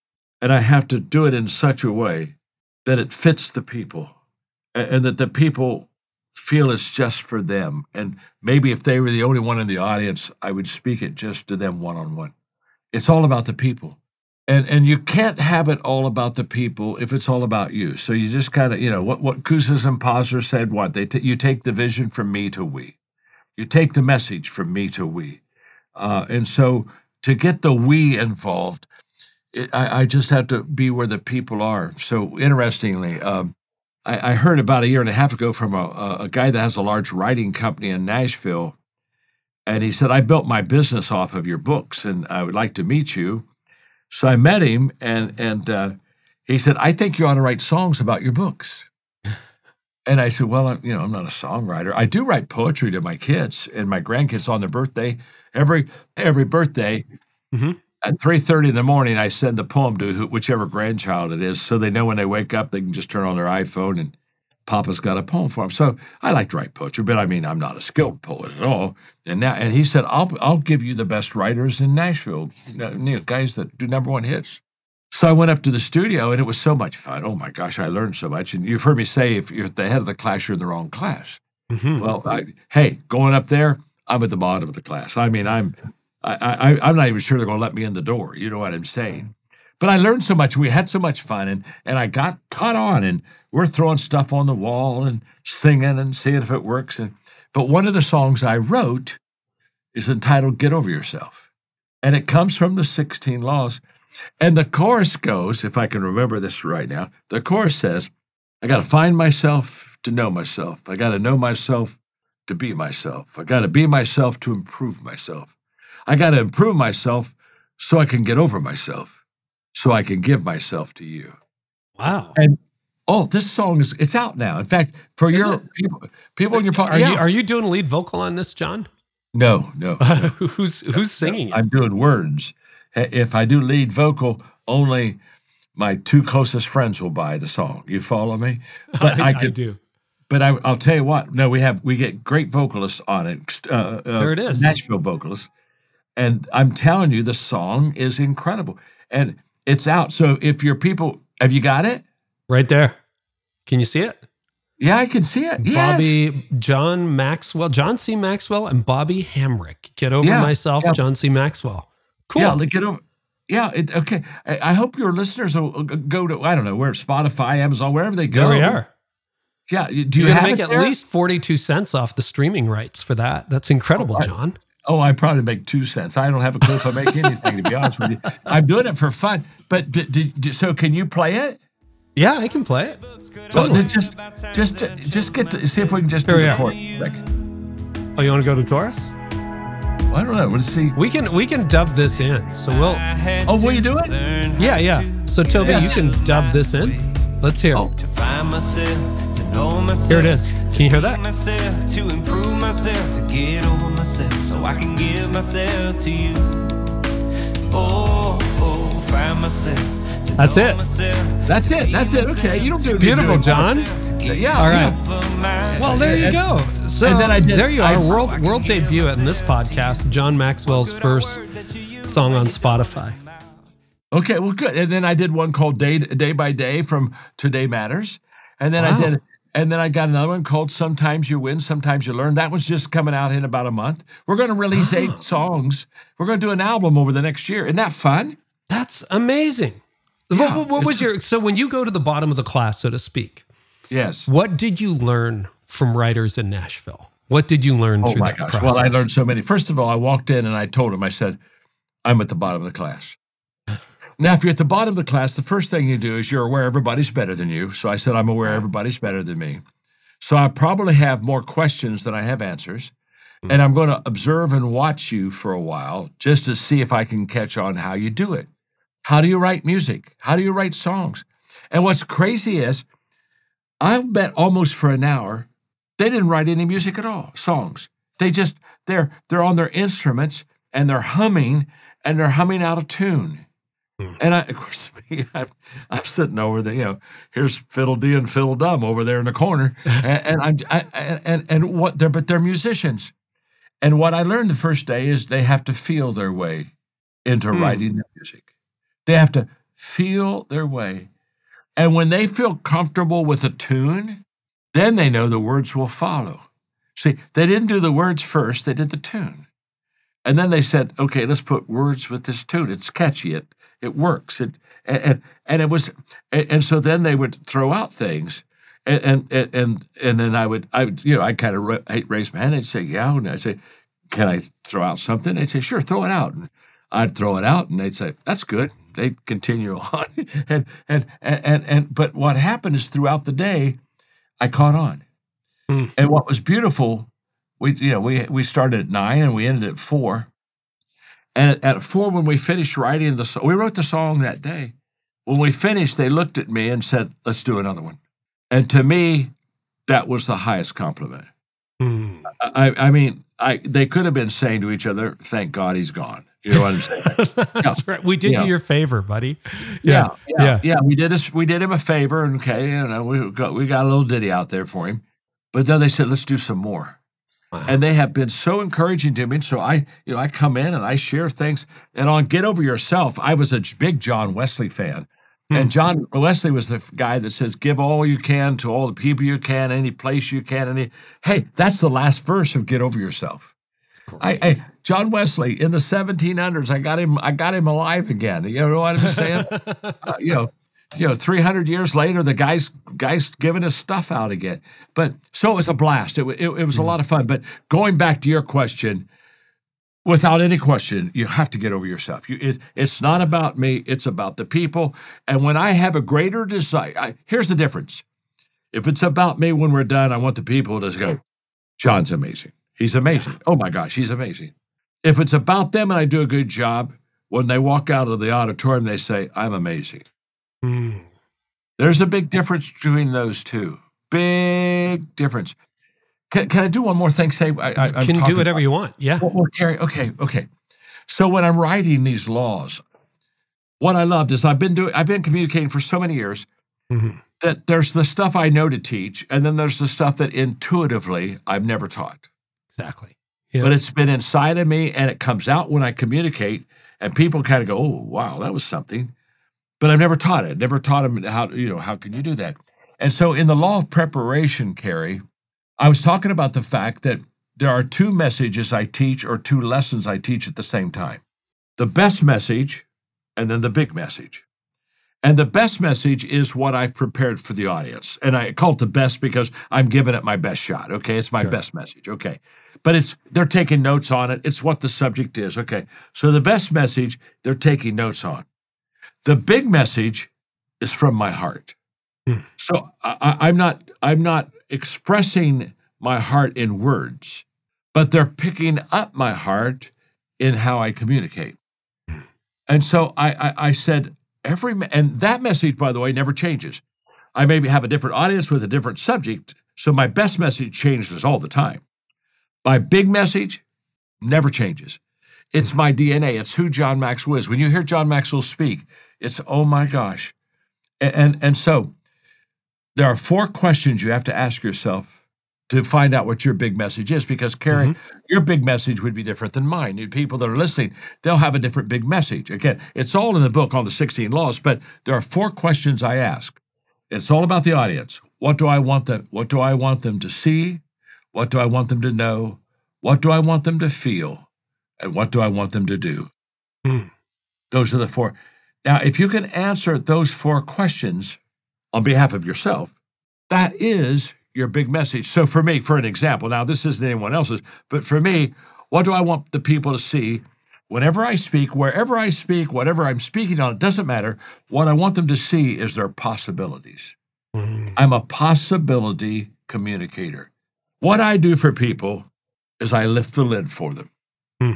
and I have to do it in such a way that it fits the people and that the people feel it's just for them. And maybe if they were the only one in the audience, I would speak it just to them one on one. It's all about the people. And, and you can't have it all about the people if it's all about you. So you just kind of, you know, what, what Kouzes and Posner said, what? They t- you take the vision from me to we. You take the message from me to we. Uh, and so to get the we involved, it, I, I, just have to be where the people are. So interestingly, um, I, I, heard about a year and a half ago from a, a guy that has a large writing company in Nashville. And he said, I built my business off of your books and I would like to meet you. So I met him and, and uh, he said, I think you ought to write songs about your books. And I said, "Well, I'm, you know, I'm not a songwriter. I do write poetry to my kids and my grandkids on their birthday. Every every birthday, mm-hmm. At 3:30 in the morning, I send the poem to whichever grandchild it is, so they know when they wake up, they can just turn on their iPhone and Papa's got a poem for them. So I like to write poetry, but I mean, I'm not a skilled poet at all. And now, and he said, "I'll I'll give you the best writers in Nashville, you know, guys that do number one hits." So I went up to the studio, and it was so much fun. Oh my gosh, I learned so much. And you've heard me say, if you're at the head of the class, you're in the wrong class. Mm-hmm. Well, I, hey, going up there, I'm at the bottom of the class. I mean, I'm I, I I'm not even sure they're going to let me in the door. You know what I'm saying? But I learned so much. We had so much fun, and and I got caught on, and we're throwing stuff on the wall and singing and seeing if it works. And but one of the songs I wrote is entitled "Get Over Yourself," and it comes from the 16 Laws. And the chorus goes, if I can remember this right now, the chorus says, "I got to find myself to know myself. I got to know myself to be myself. I got to be myself to improve myself. I got to improve myself so I can get over myself." so I can give myself to you. Wow. And oh, this song is it's out now. In fact, for Is your it? people, people in your Are yeah. you are you doing lead vocal on this, John? no, no, no. who's who's singing it? I'm doing words. If I do lead vocal, only my two closest friends will buy the song. You follow me? But I, I could, do. but I, I'll tell you what. No, we have we get great vocalists on it. Uh, uh, There it is. Nashville vocalists, and I'm telling you, the song is incredible, and it's out. So if your people, have you got it? Right there. Can you see it? Yeah, I can see it. Yes. Bobby, John Maxwell, John C. Maxwell, and Bobby Hamrick. Get over Yeah, myself, yeah. John C. Maxwell. Cool. Yeah, it over. Yeah, it, okay. I, I hope your listeners will uh, go to I don't know where Spotify, Amazon, wherever they go. there we are. Yeah, do you You're have make at there? least 42 cents off the streaming rights for that. That's incredible, John. Oh, I probably make two cents. I don't have a clue if I make anything to be honest with you. I'm doing it for fun. But d- d- d- so can you play it? Yeah, I can play it. Totally. then just just just get to see if we can just do Here we the are. chord. Like, Oh, you want to go to Taurus? well, I don't know. Let's see. We can we can dub this in. So we'll Oh, will you do it? Yeah, yeah. So Toby, Yeah. you can dub this in. Let's hear. Oh. To find myself, to know myself. Here it is. Can you hear that? Myself, to improve myself, to get over myself, so I can give myself to you. Oh, oh find myself. That's it. That's it. That's it. Okay, you don't do it. Beautiful, John. Yeah. All right. Well, there you go. So And then I did- there you are. World world debut in this podcast. John Maxwell's first song on Spotify. Okay, well, good. And then I did one called Day Day by Day from Today Matters, and then I did, and then I got another one called Sometimes You Win, Sometimes You Learn. That was just coming out in about a month. We're going to release eight songs. We're going to do an album over the next year. Isn't that fun? That's amazing. Yeah, what, what- was your so when you go to the bottom of the class, so to speak? Yes. What did you learn from writers in Nashville? What did you learn Oh through my that gosh. process? Well, I learned so many. First of all, I walked in and I told him, I said, I'm at the bottom of the class. Now, if you're at the bottom of the class, the first thing you do is you're aware everybody's better than you. So I said, I'm aware everybody's better than me. So I probably have more questions than I have answers. Hmm. And I'm going to observe and watch you for a while just to see if I can catch on how you do it. How do you write music? How do you write songs? And what's crazy is I bet almost for an hour they didn't write any music at all, songs. They just they're they're on their instruments and they're humming and they're humming out of tune. And I, of course, me, I'm, I'm sitting over there. You know, here's Fiddle D and Fiddle Dum over there in the corner, and, and I'm I, and and what they're but they're musicians. And what I learned the first day is they have to feel their way into Hmm. writing the music. They have to feel their way, and when they feel comfortable with a tune, then they know the words will follow. See, they didn't do the words first; they did the tune. And then they said, "Okay, let's put words with this tune. It's catchy. It it works. It and and, it was and, and so then they would throw out things, and and and and, and then I would I would you know I kind of ra- raise my hand and say yeah, and I say, can I throw out something? They'd say sure, throw it out. And I'd throw it out, and they'd say that's good. They'd continue on, and and and and, and but what happened is throughout the day, I caught on, Hmm. and what was beautiful we you know we we started at nine and we ended at four. And at, four, when we finished writing the song, we wrote the song that day. When we finished, they looked at me and said, "Let's do another one." And to me, that was the highest compliment. Hmm. I, I mean, I they could have been saying to each other, "Thank God he's gone." You know what I'm saying? That's right. We did Yeah. you your favor, buddy. yeah, yeah, yeah. yeah. We did us. We did him a favor. and Okay, you know, we got we got a little ditty out there for him. But then they said, "Let's do some more." Wow. and they have been so encouraging to me. So I, you know, I come in and I share things. And on Get Over Yourself, I was a big John Wesley fan. Hmm. And John Wesley was the guy that says, "Give all you can to all the people you can, any place you can." Any, hey, that's the last verse of Get Over Yourself. I, I John Wesley in the 1700s. I got him. I got him alive again. You know what I'm saying? uh, you know, you know, 300 years later, the guy's guy's giving his stuff out again. But so it was a blast. It, it, it was a hmm. lot of fun. But going back to your question, without any question, you have to get over yourself. You, it, it's not about me. It's about the people. And when I have a greater desire, I, here's the difference. If it's about me when we're done, I want the people to go, John's amazing. He's amazing. Oh my gosh, he's amazing. If it's about them and I do a good job, when they walk out of the auditorium, they say, I'm amazing. Mm. There's a big difference between those two. Big difference. Can, can I do one more thing? Say, I, I, I'm Can do whatever about- you want. Yeah. well, Carey, okay, okay. So when I'm writing these laws, what I loved is I've been doing, I've been communicating for so many years Mhm. that there's the stuff I know to teach, and then there's the stuff that intuitively I've never taught. Exactly. Yeah. But it's been inside of me, and it comes out when I communicate, and people kind of go, "Oh, wow, that was something." But I've never taught it. Never taught him how. You know, how can you do that? And so, in the law of preparation, Carey, I was talking about the fact that there are two messages I teach or two lessons I teach at the same time the best message and then the big message. And the best message is what I've prepared for the audience. And I call it the best because I'm giving it my best shot. Okay. It's my Sure. best message. Okay. But it's they're taking notes on it. It's what the subject is. Okay. So the best message they're taking notes on. The big message is from my heart. Hmm. So I, I'm not I'm not expressing my heart in words, but they're picking up my heart in how I communicate. And so I, I, I said every and that message, by the way, never changes. I maybe have a different audience with a different subject, so my best message changes all the time. My big message never changes. It's my DNA. It's who John Maxwell is. When you hear John Maxwell speak, it's oh my gosh. A- And and so there are four questions you have to ask yourself to find out what your big message is because Carey, mm-hmm. your big message would be different than mine. The people that are listening, they'll have a different big message. Again, it's all in the book on the 16 laws, but there are four questions I ask. It's all about the audience. What do I want them what do I want them to see? What do I want them to know? What do I want them to feel? And what do I want them to do? Hmm. Those are the four. Now, if you can answer those four questions on behalf of yourself, that is your big message. So, for me, for an example, now this isn't anyone else's, but for me, what do I want the people to see whenever I speak, wherever I speak, whatever I'm speaking on, it doesn't matter. What I want them to see is their possibilities. Mm. I'm a possibility communicator. What I do for people is I lift the lid for them. Hmm.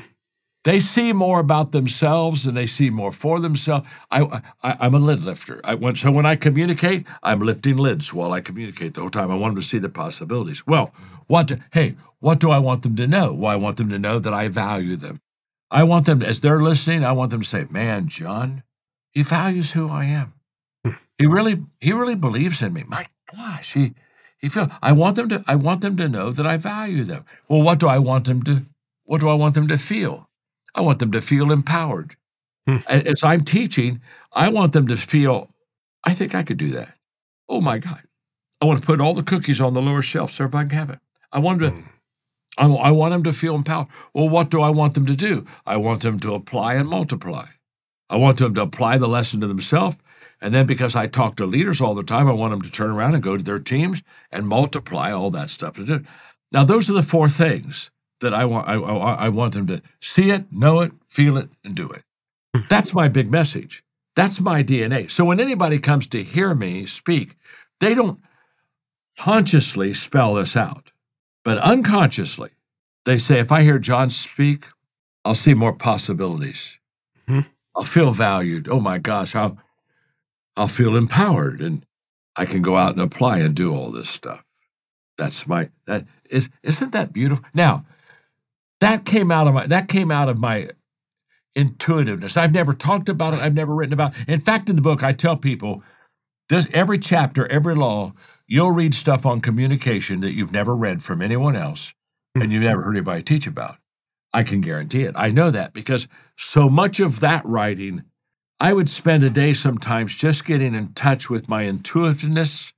They see more about themselves and they see more for themselves. I, I, I'm a lid lifter. I, when, so when I communicate, I'm lifting lids while I communicate the whole time. I want them to see the possibilities. Well, what? Do, hey, what do I want them to know? Well, I want them to know that I value them. I want them, as they're listening, I want them to say, "Man, John, he values who I am. He really, he really believes in me. My gosh, he, he feel. I want them to, I want them to know that I value them. Well, what do I want them to? What do I want them to feel? I want them to feel empowered. Hmm. As I'm teaching, I want them to feel. I think I could do that. Oh my God! I want to put all the cookies on the lower shelf so everybody can have it. I want them to. I, I want them to feel empowered. Well, what do I want them to do? I want them to apply and multiply. I want them to apply the lesson to themselves. And then because I talk to leaders all the time, I want them to turn around and go to their teams and multiply all that stuff to do. Now, those are the four things that I want. I, I, I want them to see it, know it, feel it, and do it. That's my big message. That's my DNA. So when anybody comes to hear me speak, they don't consciously spell this out, but unconsciously, they say, if I hear John speak, I'll see more possibilities. Mhm. I'll feel valued. Oh my gosh, I'll, I'll feel empowered and I can go out and apply and do all this stuff. That's my that is isn't that beautiful? Now, that came out of my that came out of my intuitiveness. I've never talked about it. I've never written about. It. In fact, in the book, I tell people this every chapter, every law, you'll read stuff on communication that you've never read from anyone else hmm. and you've never heard anybody teach about. I can guarantee it. I know that because so much of that writing, I would spend a day sometimes just getting in touch with my intuitiveness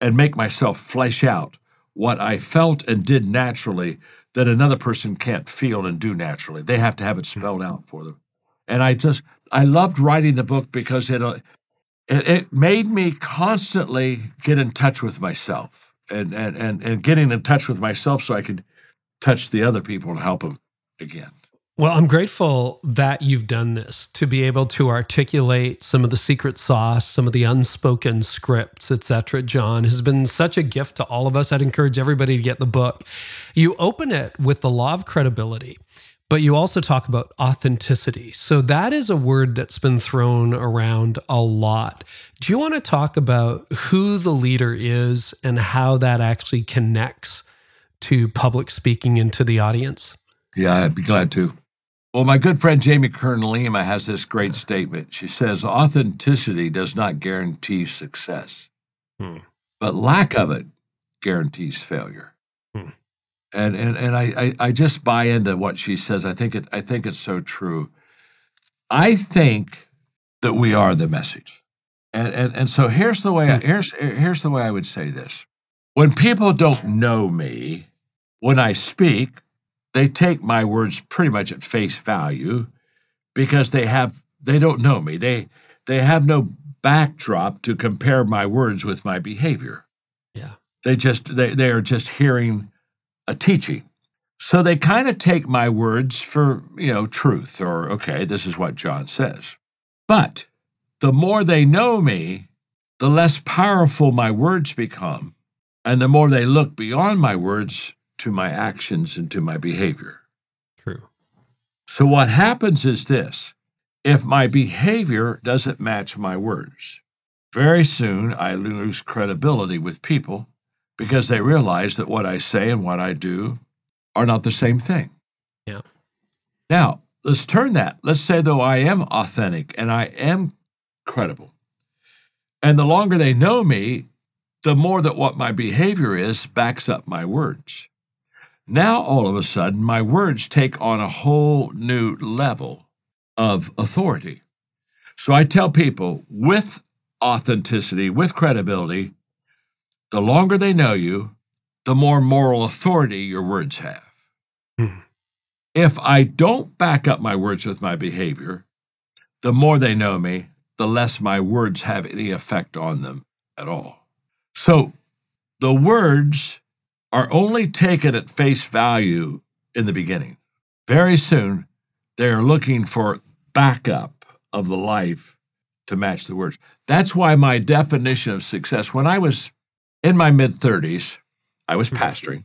and make myself flesh out what I felt and did naturally that another person can't feel and do naturally. They have to have it spelled out for them. And I just I loved writing the book because it uh, it, it made me constantly get in touch with myself and, and and and getting in touch with myself so I could touch the other people and help them again. Well, I'm grateful that you've done this to be able to articulate some of the secret sauce, some of the unspoken scripts, etc. John has been such a gift to all of us. I'd encourage everybody to get the book. You open it with the law of credibility, but you also talk about authenticity. So that is a word that's been thrown around a lot. Do you want to talk about who the leader is and how that actually connects to public speaking and to the audience? Yeah, I'd be glad to. Well, my good friend Jamie Kern Lima has this great statement. She says, Authenticity does not guarantee success, Hmm. but lack of it guarantees failure. Hmm. And, and, and I, I, I just buy into what she says. I think, it, I think it's so true. I think that we are the message. And, and, and so here's the way I, here's, here's the way I would say this. When people don't know me, when I speak, they take my words pretty much at face value because they have they don't know me. They they have no backdrop to compare my words with my behavior. Yeah. They just they, they are just hearing a teaching. So they kind of take my words for, you know, truth or okay, this is what John says. But the more they know me, the less powerful my words become, and the more they look beyond my words to my actions and to my behavior. True. So, what happens is this if my behavior doesn't match my words, very soon I lose credibility with people because they realize that what I say and what I do are not the same thing. Yeah. Now, let's turn that. Let's say, though, I am authentic and I am credible. And the longer they know me, the more that what my behavior is backs up my words. Now, all of a sudden, my words take on a whole new level of authority. So I tell people with authenticity, with credibility, the longer they know you, the more moral authority your words have. Hmm. If I don't back up my words with my behavior, the more they know me, the less my words have any effect on them at all. So the words are only taken at face value in the beginning. Very soon, they are looking for backup of the life to match the words. That's why my definition of success, when I was in my mid 30s, I was pastoring,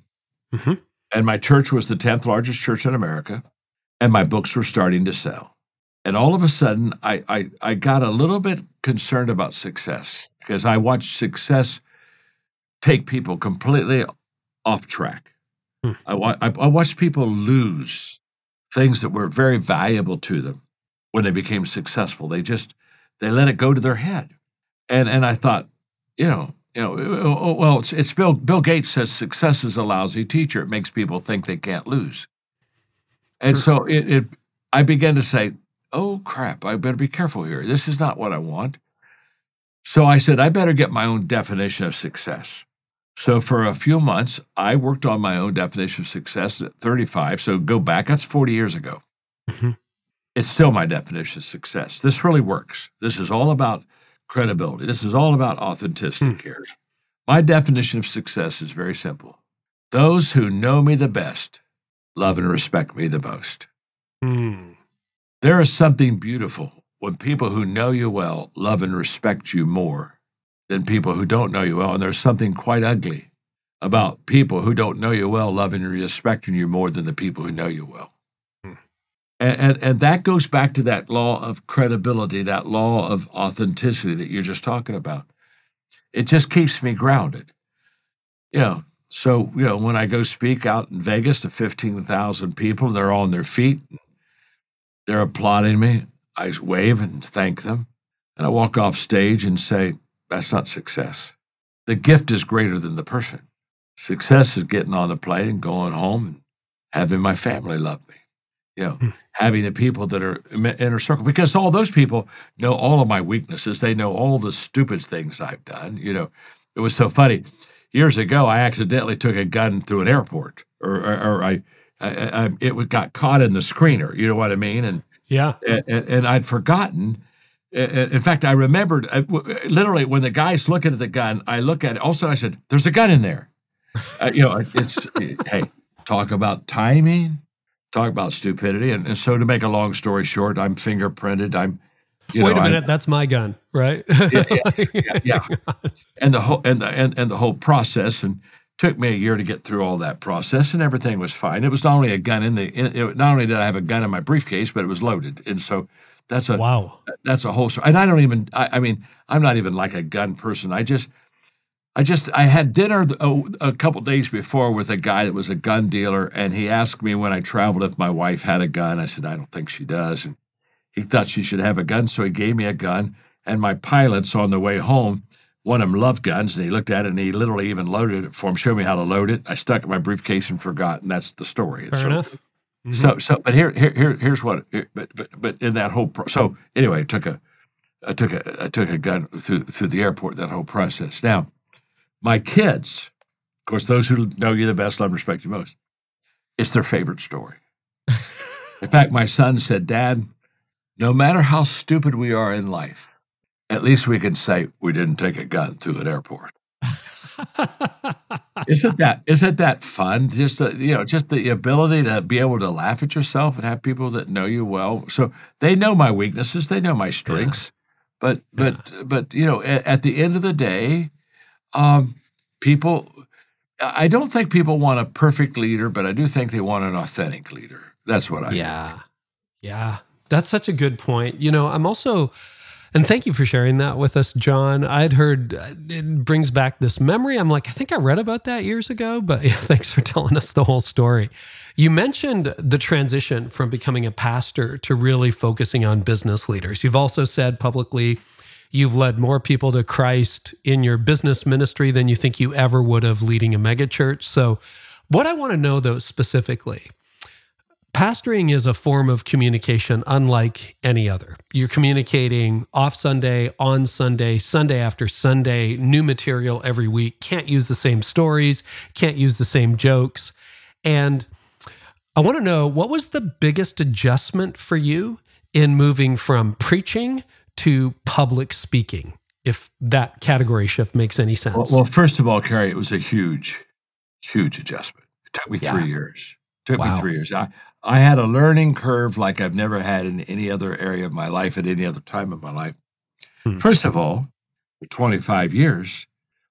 Mhm. and my church was the 10th largest church in America, and my books were starting to sell. And all of a sudden, I, I, I got a little bit concerned about success because I watched success take people completely off track. Hmm. I, wa- I, I watched people lose things that were very valuable to them when they became successful. They just they let it go to their head, and and I thought, you know, you know, oh, well, it's, it's Bill Bill Gates says success is a lousy teacher. It makes people think they can't lose, and so it, it I began to say, oh crap, I better be careful here. This is not what I want. So I said, I better get my own definition of success. So for a few months, I worked on my own definition of success at 35. So go back, that's 40 years ago. Mhm. It's still my definition of success. This really works. This is all about credibility. This is all about authenticity, Hmm. Carey. My definition of success is very simple. Those who know me the best love and respect me the most. Hmm. There is something beautiful when people who know you well love and respect you more than people who don't know you well. And there's something quite ugly about people who don't know you well loving and respecting you more than the people who know you well. Hmm. And, and, and that goes back to that law of credibility, that law of authenticity that you're just talking about. It just keeps me grounded. You know, so, you know, when I go speak out in Vegas to 15,000 people, they're all on their feet, they're applauding me. I wave and thank them. And I walk off stage and say, that's not success. The gift is greater than the person. Success is getting on the plane and going home and having my family love me. You know, Hmm. having the people that are in inner circle, because all those people know all of my weaknesses. They know all the stupid things I've done. You know, it was so funny. Years ago, I accidentally took a gun through an airport. or, or, or I, I, I, it got caught in the screener. You know what I mean? And Yeah. and, and I'd forgotten. In fact, I remembered I- literally when the guy's looking at the gun. I look at it. All of a sudden, I said, "There's a gun in there." Uh, you know, it's hey, talk about timing, talk about stupidity, and, and so to make a long story short, I'm fingerprinted. I'm. You Wait know, a I'm- minute, that's my gun, right? yeah, yeah. and the whole and the and, and the whole process and took me a year to get through all that process and everything was fine it was not only a gun in the in, it, not only did i have a gun in my briefcase but it was loaded and so that's a wow. that's a whole story and i don't even I, I mean i'm not even like a gun person. I just i just i had dinner th- oh, a couple days before with a guy that was a gun dealer and he asked me when i traveled if my wife had a gun. I said i don't think she does. And he thought she should have a gun so he gave me a gun and my pilots on the way home one of them loved guns and he looked at it and he literally even loaded it for him showed me how to load it. I stuck it in my briefcase and forgot and that's the story. Fair so, enough. Mhm. so so but here here, here here's what here- but but but in that whole pro- so anyway I took a I took a I took a gun through through the airport that whole process. Now my kids of course those who know you the best love and respect you most it's their favorite story. In fact my son said dad no matter how stupid we are in life at least we can say we didn't take a gun through an airport isn't that isn't that fun? Just the, you know, just the ability to be able to laugh at yourself and have people that know you well. So they know my weaknesses, they know my strengths, but but but you know, at, at the end of the day, um, people. I don't think people want a perfect leader, but I do think they want an authentic leader. That's what I. think. Yeah. Yeah. That's such a good point. You know, I'm also, and thank you for sharing that with us, John. I'd heard uh, it brings back this memory. I'm like, I think I read about that years ago, but yeah, thanks for telling us the whole story. You mentioned the transition from becoming a pastor to really focusing on business leaders. You've also said publicly you've led more people to Christ in your business ministry than you think you ever would have leading a megachurch. So, what I want to know though specifically, pastoring is a form of communication unlike any other. You're communicating off Sunday, on Sunday, Sunday after Sunday, new material every week. Can't use the same stories, can't use the same jokes. And I want to know what was the biggest adjustment for you in moving from preaching to public speaking, if that category shift makes any sense. Well, well, first of all, Carey, it was a huge, huge adjustment. It took me Yeah. three years. It took Wow. me three years. I, I had a learning curve like I've never had in any other area of my life at any other time in my life. Hmm. First of all, for 25 years,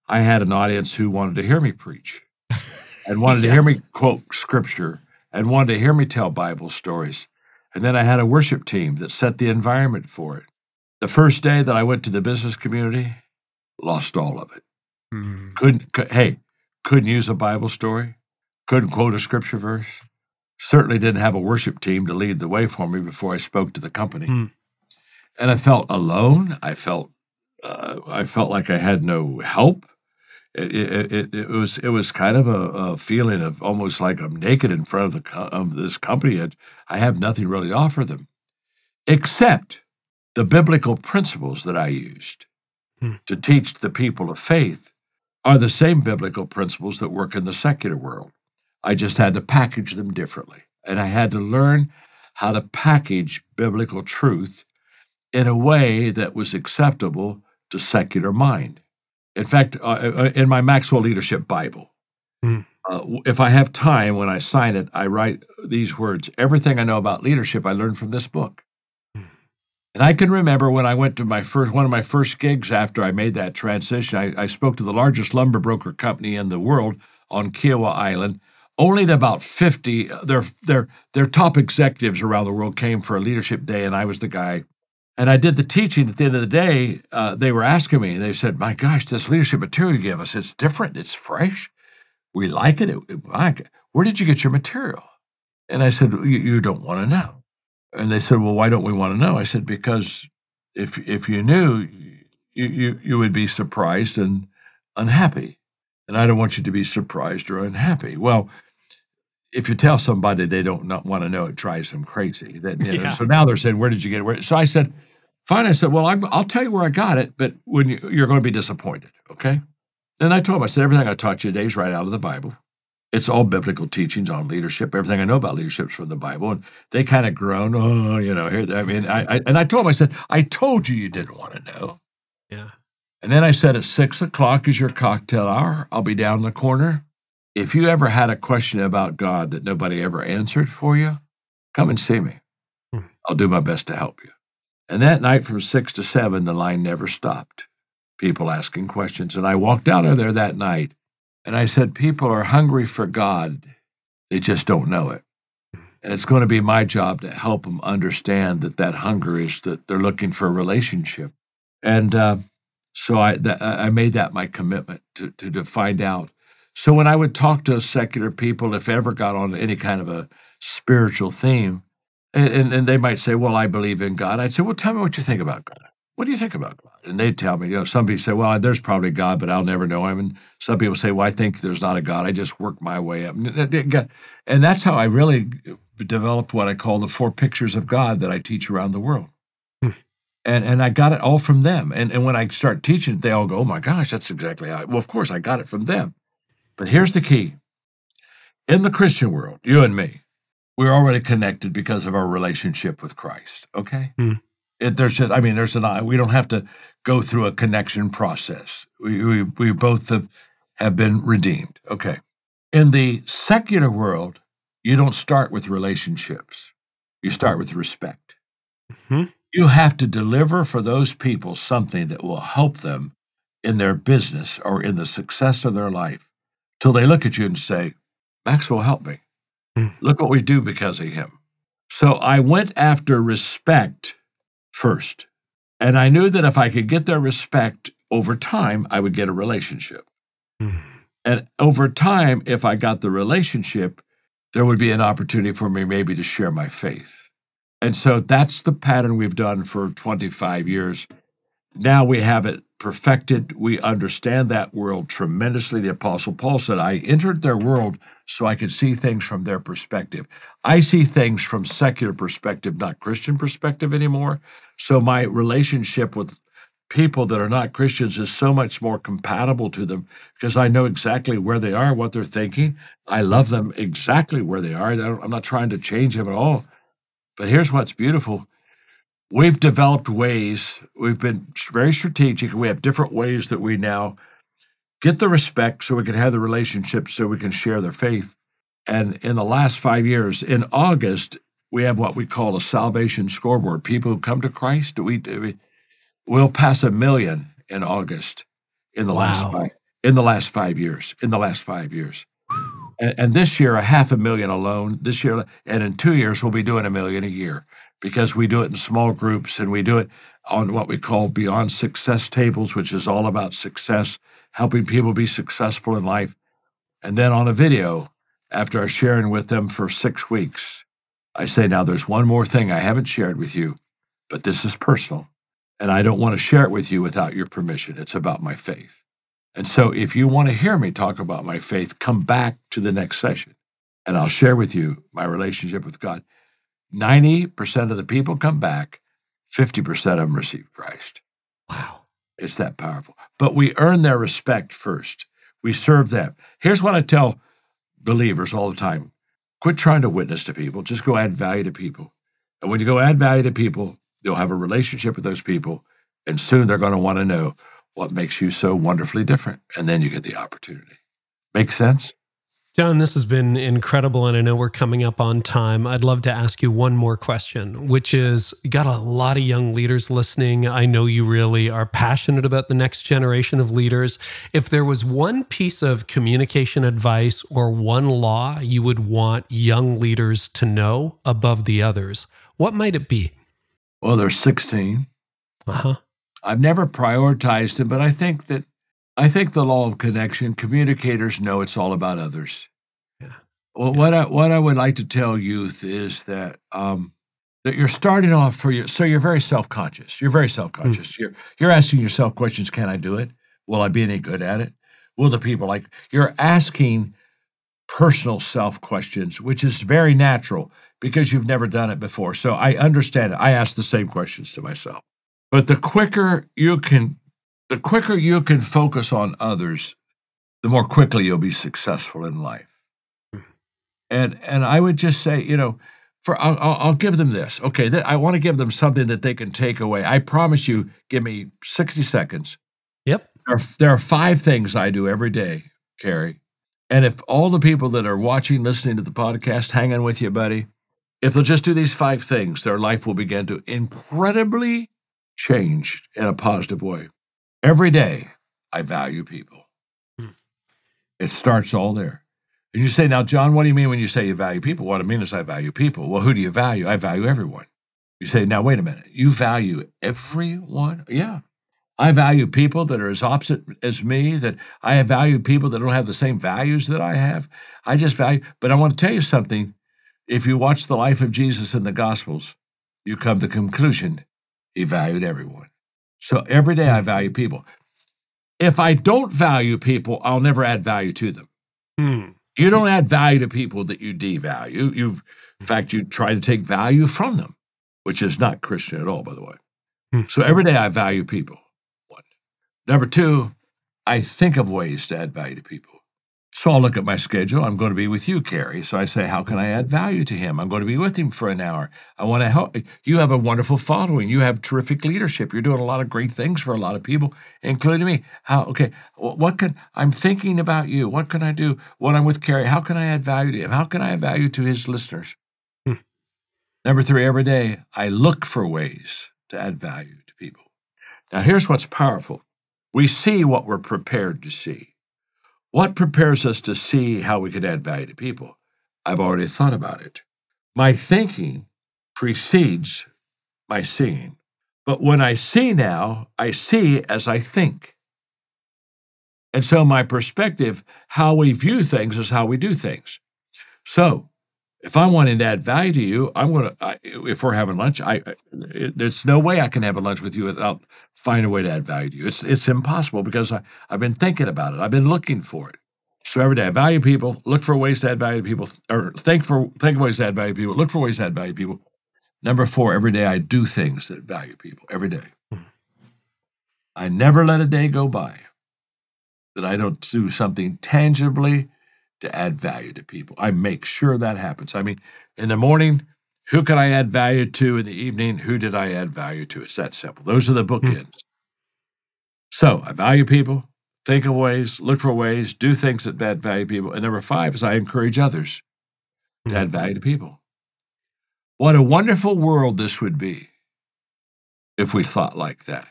I had an audience who wanted to hear me preach and wanted to hear me quote scripture and wanted to hear me tell Bible stories. And then I had a worship team that set the environment for it. The first day that I went to the business community, lost all of it Hmm. couldn't cou- hey couldn't use a bible story couldn't quote a scripture verse certainly didn't have a worship team to lead the way for me before i spoke to the company Hmm. and i felt alone i felt uh, i felt like i had no help it, it, it, it was it was kind of a, a feeling of almost like i'm naked in front of the of this company and i have nothing really to offer them except the biblical principles that i used Hmm. to teach the people of faith are the same biblical principles that work in the secular world. I just had to package them differently. And I had to learn how to package biblical truth in a way that was acceptable to secular mind. In fact, uh, uh, in my Maxwell Leadership Bible, Hmm. uh, if I have time when I sign it, I write these words Everything I know about leadership, I learned from this book. And I can remember when I went to my first one of my first gigs after I made that transition. I, I spoke to the largest lumber broker company in the world on Kiawah Island. Only about fifty uh, their their their top executives around the world came for a leadership day, and I was the guy. And I did the teaching. At the end of the day, uh, they were asking me. They said, "My gosh, this leadership material you give us, it's different. It's fresh. We like it. it, it g- where did you get your material?" And I said, "You, you don't want to know." And they said, "Well, why don't we want to know?" I said, "Because if if you knew, you you, you would be surprised and unhappy, and I don't want you to be surprised or unhappy." Well, if you tell somebody they don't not want to know, it drives them crazy. Then, you know, Yeah. So now they're saying, "Where did you get it?" Where? So I said, "Fine." I said, "Well, I'm, I'll tell you where I got it, but when you, you're going to be disappointed, okay?" And I told him, I said, "Everything I taught you today is right out of the Bible. It's all biblical teachings on leadership. Everything I know about leadership is from the Bible, and they kind of groan. Oh, you know, here. I mean, I, I and I told them, I said, I told you you didn't want to know. Yeah. And then I said, at six o'clock is your cocktail hour. I'll be down in the corner. If you ever had a question about God that nobody ever answered for you, come and see me. Hmm. I'll do my best to help you. And that night from six to seven, the line never stopped. People asking questions. And I walked out of there that night and I said, People are hungry for God. They just don't know it. And it's going to be my job to help them understand that that hunger is that they're looking for a relationship. And uh, so I, that, I made that my commitment to, to, to find out. So when I would talk to secular people, if ever got on any kind of a spiritual theme, and, and they might say, Well, I believe in God. I'd say, Well, tell me what you think about God. What do you think about God? And they'd tell me, you know, some people say, Well, there's probably God, but I'll never know him. And some people say, Well, I think there's not a God. I just work my way up. And that's how I really developed what I call the four pictures of God that I teach around the world. Hmm. And, and I got it all from them. And, and when I start teaching, it, they all go, Oh my gosh, that's exactly how. I, well, of course, I got it from them. But here's the key in the Christian world, you and me, we're already connected because of our relationship with Christ. Okay. Hmm. It, there's just, I mean, there's an, we don't have to go through a connection process. We, we, we both have, have been redeemed. Okay. In the secular world, you don't start with relationships. You start with respect. Mhm. You have to deliver for those people something that will help them in their business or in the success of their life till they look at you and say, Maxwell, help me. Hmm. Look what we do because of him. So I went after respect first. And I knew that if I could get their respect over time, I would get a relationship. Hmm. And over time, if I got the relationship, there would be an opportunity for me maybe to share my faith. And so that's the pattern we've done for 25 years. Now we have it perfected. We understand that world tremendously. The Apostle Paul said, I entered their world so I could see things from their perspective. I see things from secular perspective, not Christian perspective anymore. So my relationship with people that are not Christians is so much more compatible to them because I know exactly where they are, what they're thinking. I love them exactly where they are. I'm not trying to change them at all. But here's what's beautiful. We've developed ways, we've been very strategic. We have different ways that we now get the respect so we can have the relationship so we can share their faith. And in the last five years, in August, we have what we call a salvation scoreboard. People who come to Christ, we, we we'll pass a million in August in the last five in the last five years. In the last five years. And, and this year, a half a million alone. This year, and in two years, we'll be doing a million a year because we do it in small groups and we do it on what we call beyond success tables, which is all about success, helping people be successful in life. And then on a video, after sharing with them for six weeks, I say, now there's one more thing I haven't shared with you, but this is personal. And I don't want to share it with you without your permission. It's about my faith. And so if you want to hear me talk about my faith, come back to the next session and I'll share with you my relationship with God. 90% of the people come back, 50% of them receive Christ. Wow. It's that powerful. But we earn their respect first. We serve them. Here's what I tell believers all the time quit trying to witness to people, just go add value to people. And when you go add value to people, you'll have a relationship with those people. And soon they're going to want to know what makes you so wonderfully different. And then you get the opportunity. Make sense? John, this has been incredible, and I know we're coming up on time. I'd love to ask you one more question, which is you got a lot of young leaders listening. I know you really are passionate about the next generation of leaders. If there was one piece of communication advice or one law you would want young leaders to know above the others, what might it be? Well, there's 16. Uh huh. I've never prioritized them, but I think that I think the law of connection, communicators know it's all about others. Yeah. Well, what I what I would like to tell youth is that um, that you're starting off for you. so you're very self conscious. You're very self conscious. You're you're asking yourself questions: Can I do it? Will I be any good at it? Will the people like? You're asking personal self questions, which is very natural because you've never done it before. So I understand it. I ask the same questions to myself. But the quicker you can the quicker you can focus on others, the more quickly you'll be successful in life. Hmm. And and I would just say, you know, for I'll, I'll give them this. Okay, th- I want to give them something that they can take away. I promise you, give me 60 seconds. Yep. There are, there are five things I do every day, Carey. And if all the people that are watching, listening to the podcast, hanging with you, buddy, if they'll just do these five things, their life will begin to incredibly change in a positive way. Every day, I value people. Hmm. It starts all there. And you say, now, John, what do you mean when you say you value people? What I mean is I value people. Well, who do you value? I value everyone. You say, now, wait a minute. You value everyone? Yeah. I value people that are as opposite as me, that I value people that don't have the same values that I have. I just value, but I want to tell you something. If you watch the life of Jesus in the Gospels, you come to the conclusion he valued everyone. So every day I value people. If I don't value people, I'll never add value to them. Hmm. You don't add value to people that you devalue. You, in fact, you try to take value from them, which is not Christian at all, by the way. Hmm. So every day I value people. One. Number two, I think of ways to add value to people. So I'll look at my schedule. I'm going to be with you, Carey. So I say, how can I add value to him? I'm going to be with him for an hour. I want to help. You have a wonderful following. You have terrific leadership. You're doing a lot of great things for a lot of people, including me. How? Okay. What can I'm thinking about you? What can I do when I'm with Carey? How can I add value to him? How can I add value to his listeners? Hmm. Number three, every day I look for ways to add value to people. Now, here's what's powerful we see what we're prepared to see. What prepares us to see how we can add value to people? I've already thought about it. My thinking precedes my seeing. But when I see now, I see as I think. And so my perspective, how we view things, is how we do things. So if I'm wanting to add value to you, I'm going to, if we're having lunch, I, it, there's no way I can have a lunch with you without finding a way to add value to you. It's, it's impossible because I, I've been thinking about it. I've been looking for it. So every day I value people, look for ways to add value to people, or think for think of ways to add value to people, look for ways to add value to people. Number four, every day I do things that value people. Every day. Hmm. I never let a day go by that I don't do something tangibly to add value to people. I make sure that happens. I mean, in the morning, who can I add value to? In the evening, who did I add value to? It's that simple. Those are the hmm. bookends. So I value people, think of ways, look for ways, do things that add value to people. And number five is I encourage others to add value to people. What a wonderful world this would be if we thought like that.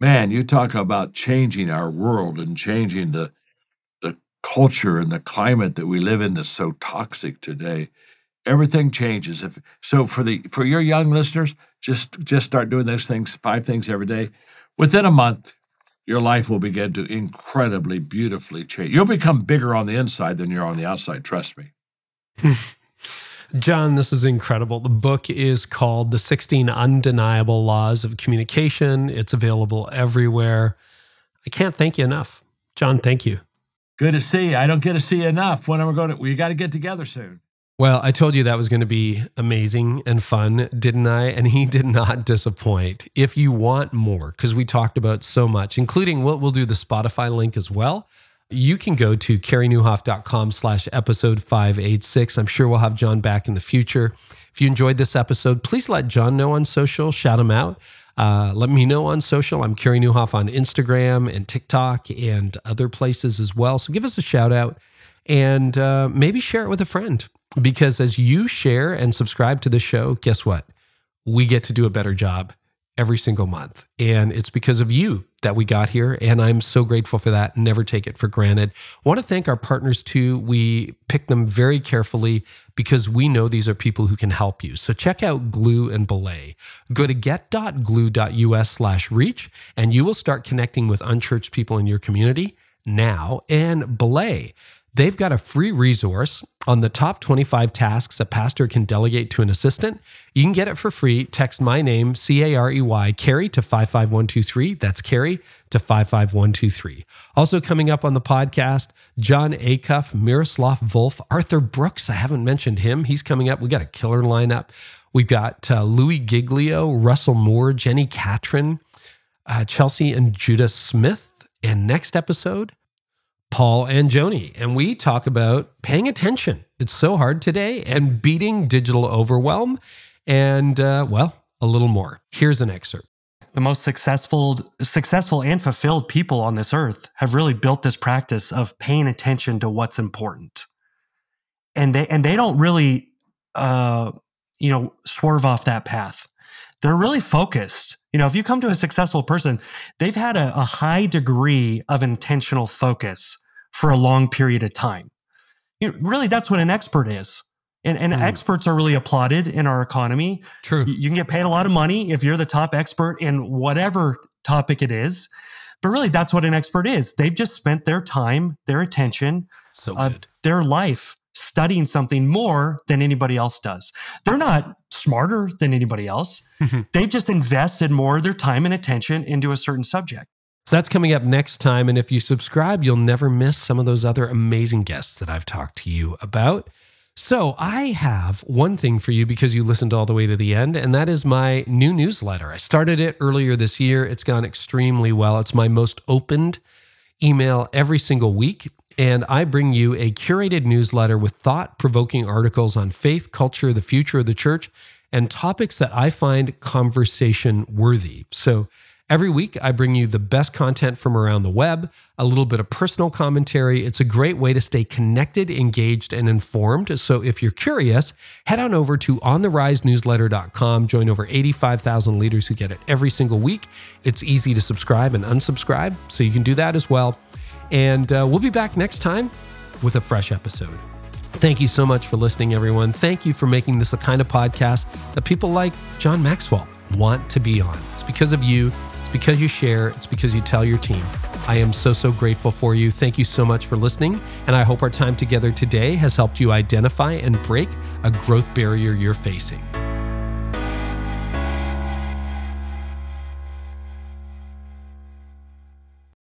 Man, you talk about changing our world and changing the culture and the climate that we live in that's so toxic today. Everything changes. If so for the for your young listeners, just just start doing those things, five things every day. Within a month, your life will begin to incredibly beautifully change. You'll become bigger on the inside than you're on the outside, trust me. John, this is incredible. The book is called The 16 Undeniable Laws of Communication. It's available everywhere. I can't thank you enough. John, thank you. Good to see you. I don't get to see you enough. When am I going to? We got to get together soon. Well, I told you that was going to be amazing and fun, didn't I? And he did not disappoint. If you want more, because we talked about so much, including what we'll do the Spotify link as well. You can go to careynieuwhof.com slash episode 586. I'm sure we'll have John back in the future. If you enjoyed this episode, please let John know on social, shout him out. Uh, let me know on social. I'm Carey Nieuwhof on Instagram and TikTok and other places as well. So give us a shout out and uh, maybe share it with a friend because as you share and subscribe to the show, guess what? We get to do a better job every single month. And it's because of you that we got here. And I'm so grateful for that. Never take it for granted. I want to thank our partners too. We pick them very carefully because we know these are people who can help you. So check out Gloo and Belay. Go to get.gloo.us slash reach and you will start connecting with unchurched people in your community now. And Belay, They've got a free resource on the top 25 tasks a pastor can delegate to an assistant. You can get it for free. Text my name, C A R E Y, Carey to 55123. That's Carey to 55123. Also, coming up on the podcast, Jon Acuff, Miroslav Volf, Arthur Brooks. I haven't mentioned him. He's coming up. We got a killer lineup. We've got uh, Louie Giglio, Russell Moore, Jenni Catron, uh, Chelsea and Judah Smith. And next episode, Paul and Joni, and we talk about paying attention. It's so hard today and beating digital overwhelm and, uh, well, a little more. Here's an excerpt. The most successful, successful and fulfilled people on this earth have really built this practice of paying attention to what's important, and they and they don't really, uh, you know, swerve off that path. They're really focused. You know, if you come to a successful person, they've had a, a high degree of intentional focus for a long period of time. You know, really, that's what an expert is. And, and mm. experts are really applauded in our economy. True. You, can get paid a lot of money if you're the top expert in whatever topic it is. But really, that's what an expert is. They've just spent their time, their attention, so uh, their life studying something more than anybody else does. They're not smarter than anybody else. Mm-hmm. They've just invested more of their time and attention into a certain subject. So that's coming up next time. And if you subscribe, you'll never miss some of those other amazing guests that I've talked to you about. So, I have one thing for you because you listened all the way to the end, and that is my new newsletter. I started it earlier this year. It's gone extremely well. It's my most opened email every single week. And I bring you a curated newsletter with thought provoking articles on faith, culture, the future of the church, and topics that I find conversation worthy. So, Every week, I bring you the best content from around the web, a little bit of personal commentary. It's a great way to stay connected, engaged, and informed. So if you're curious, head on over to ontherisenewsletter.com. Join over 85,000 leaders who get it every single week. It's easy to subscribe and unsubscribe, so you can do that as well. And uh, we'll be back next time with a fresh episode. Thank you so much for listening, everyone. Thank you for making this a kind of podcast that people like John Maxwell want to be on. It's because of you it's because you share, it's because you tell your team. I am so, so grateful for you. Thank you so much for listening. And I hope our time together today has helped you identify and break a growth barrier you're facing.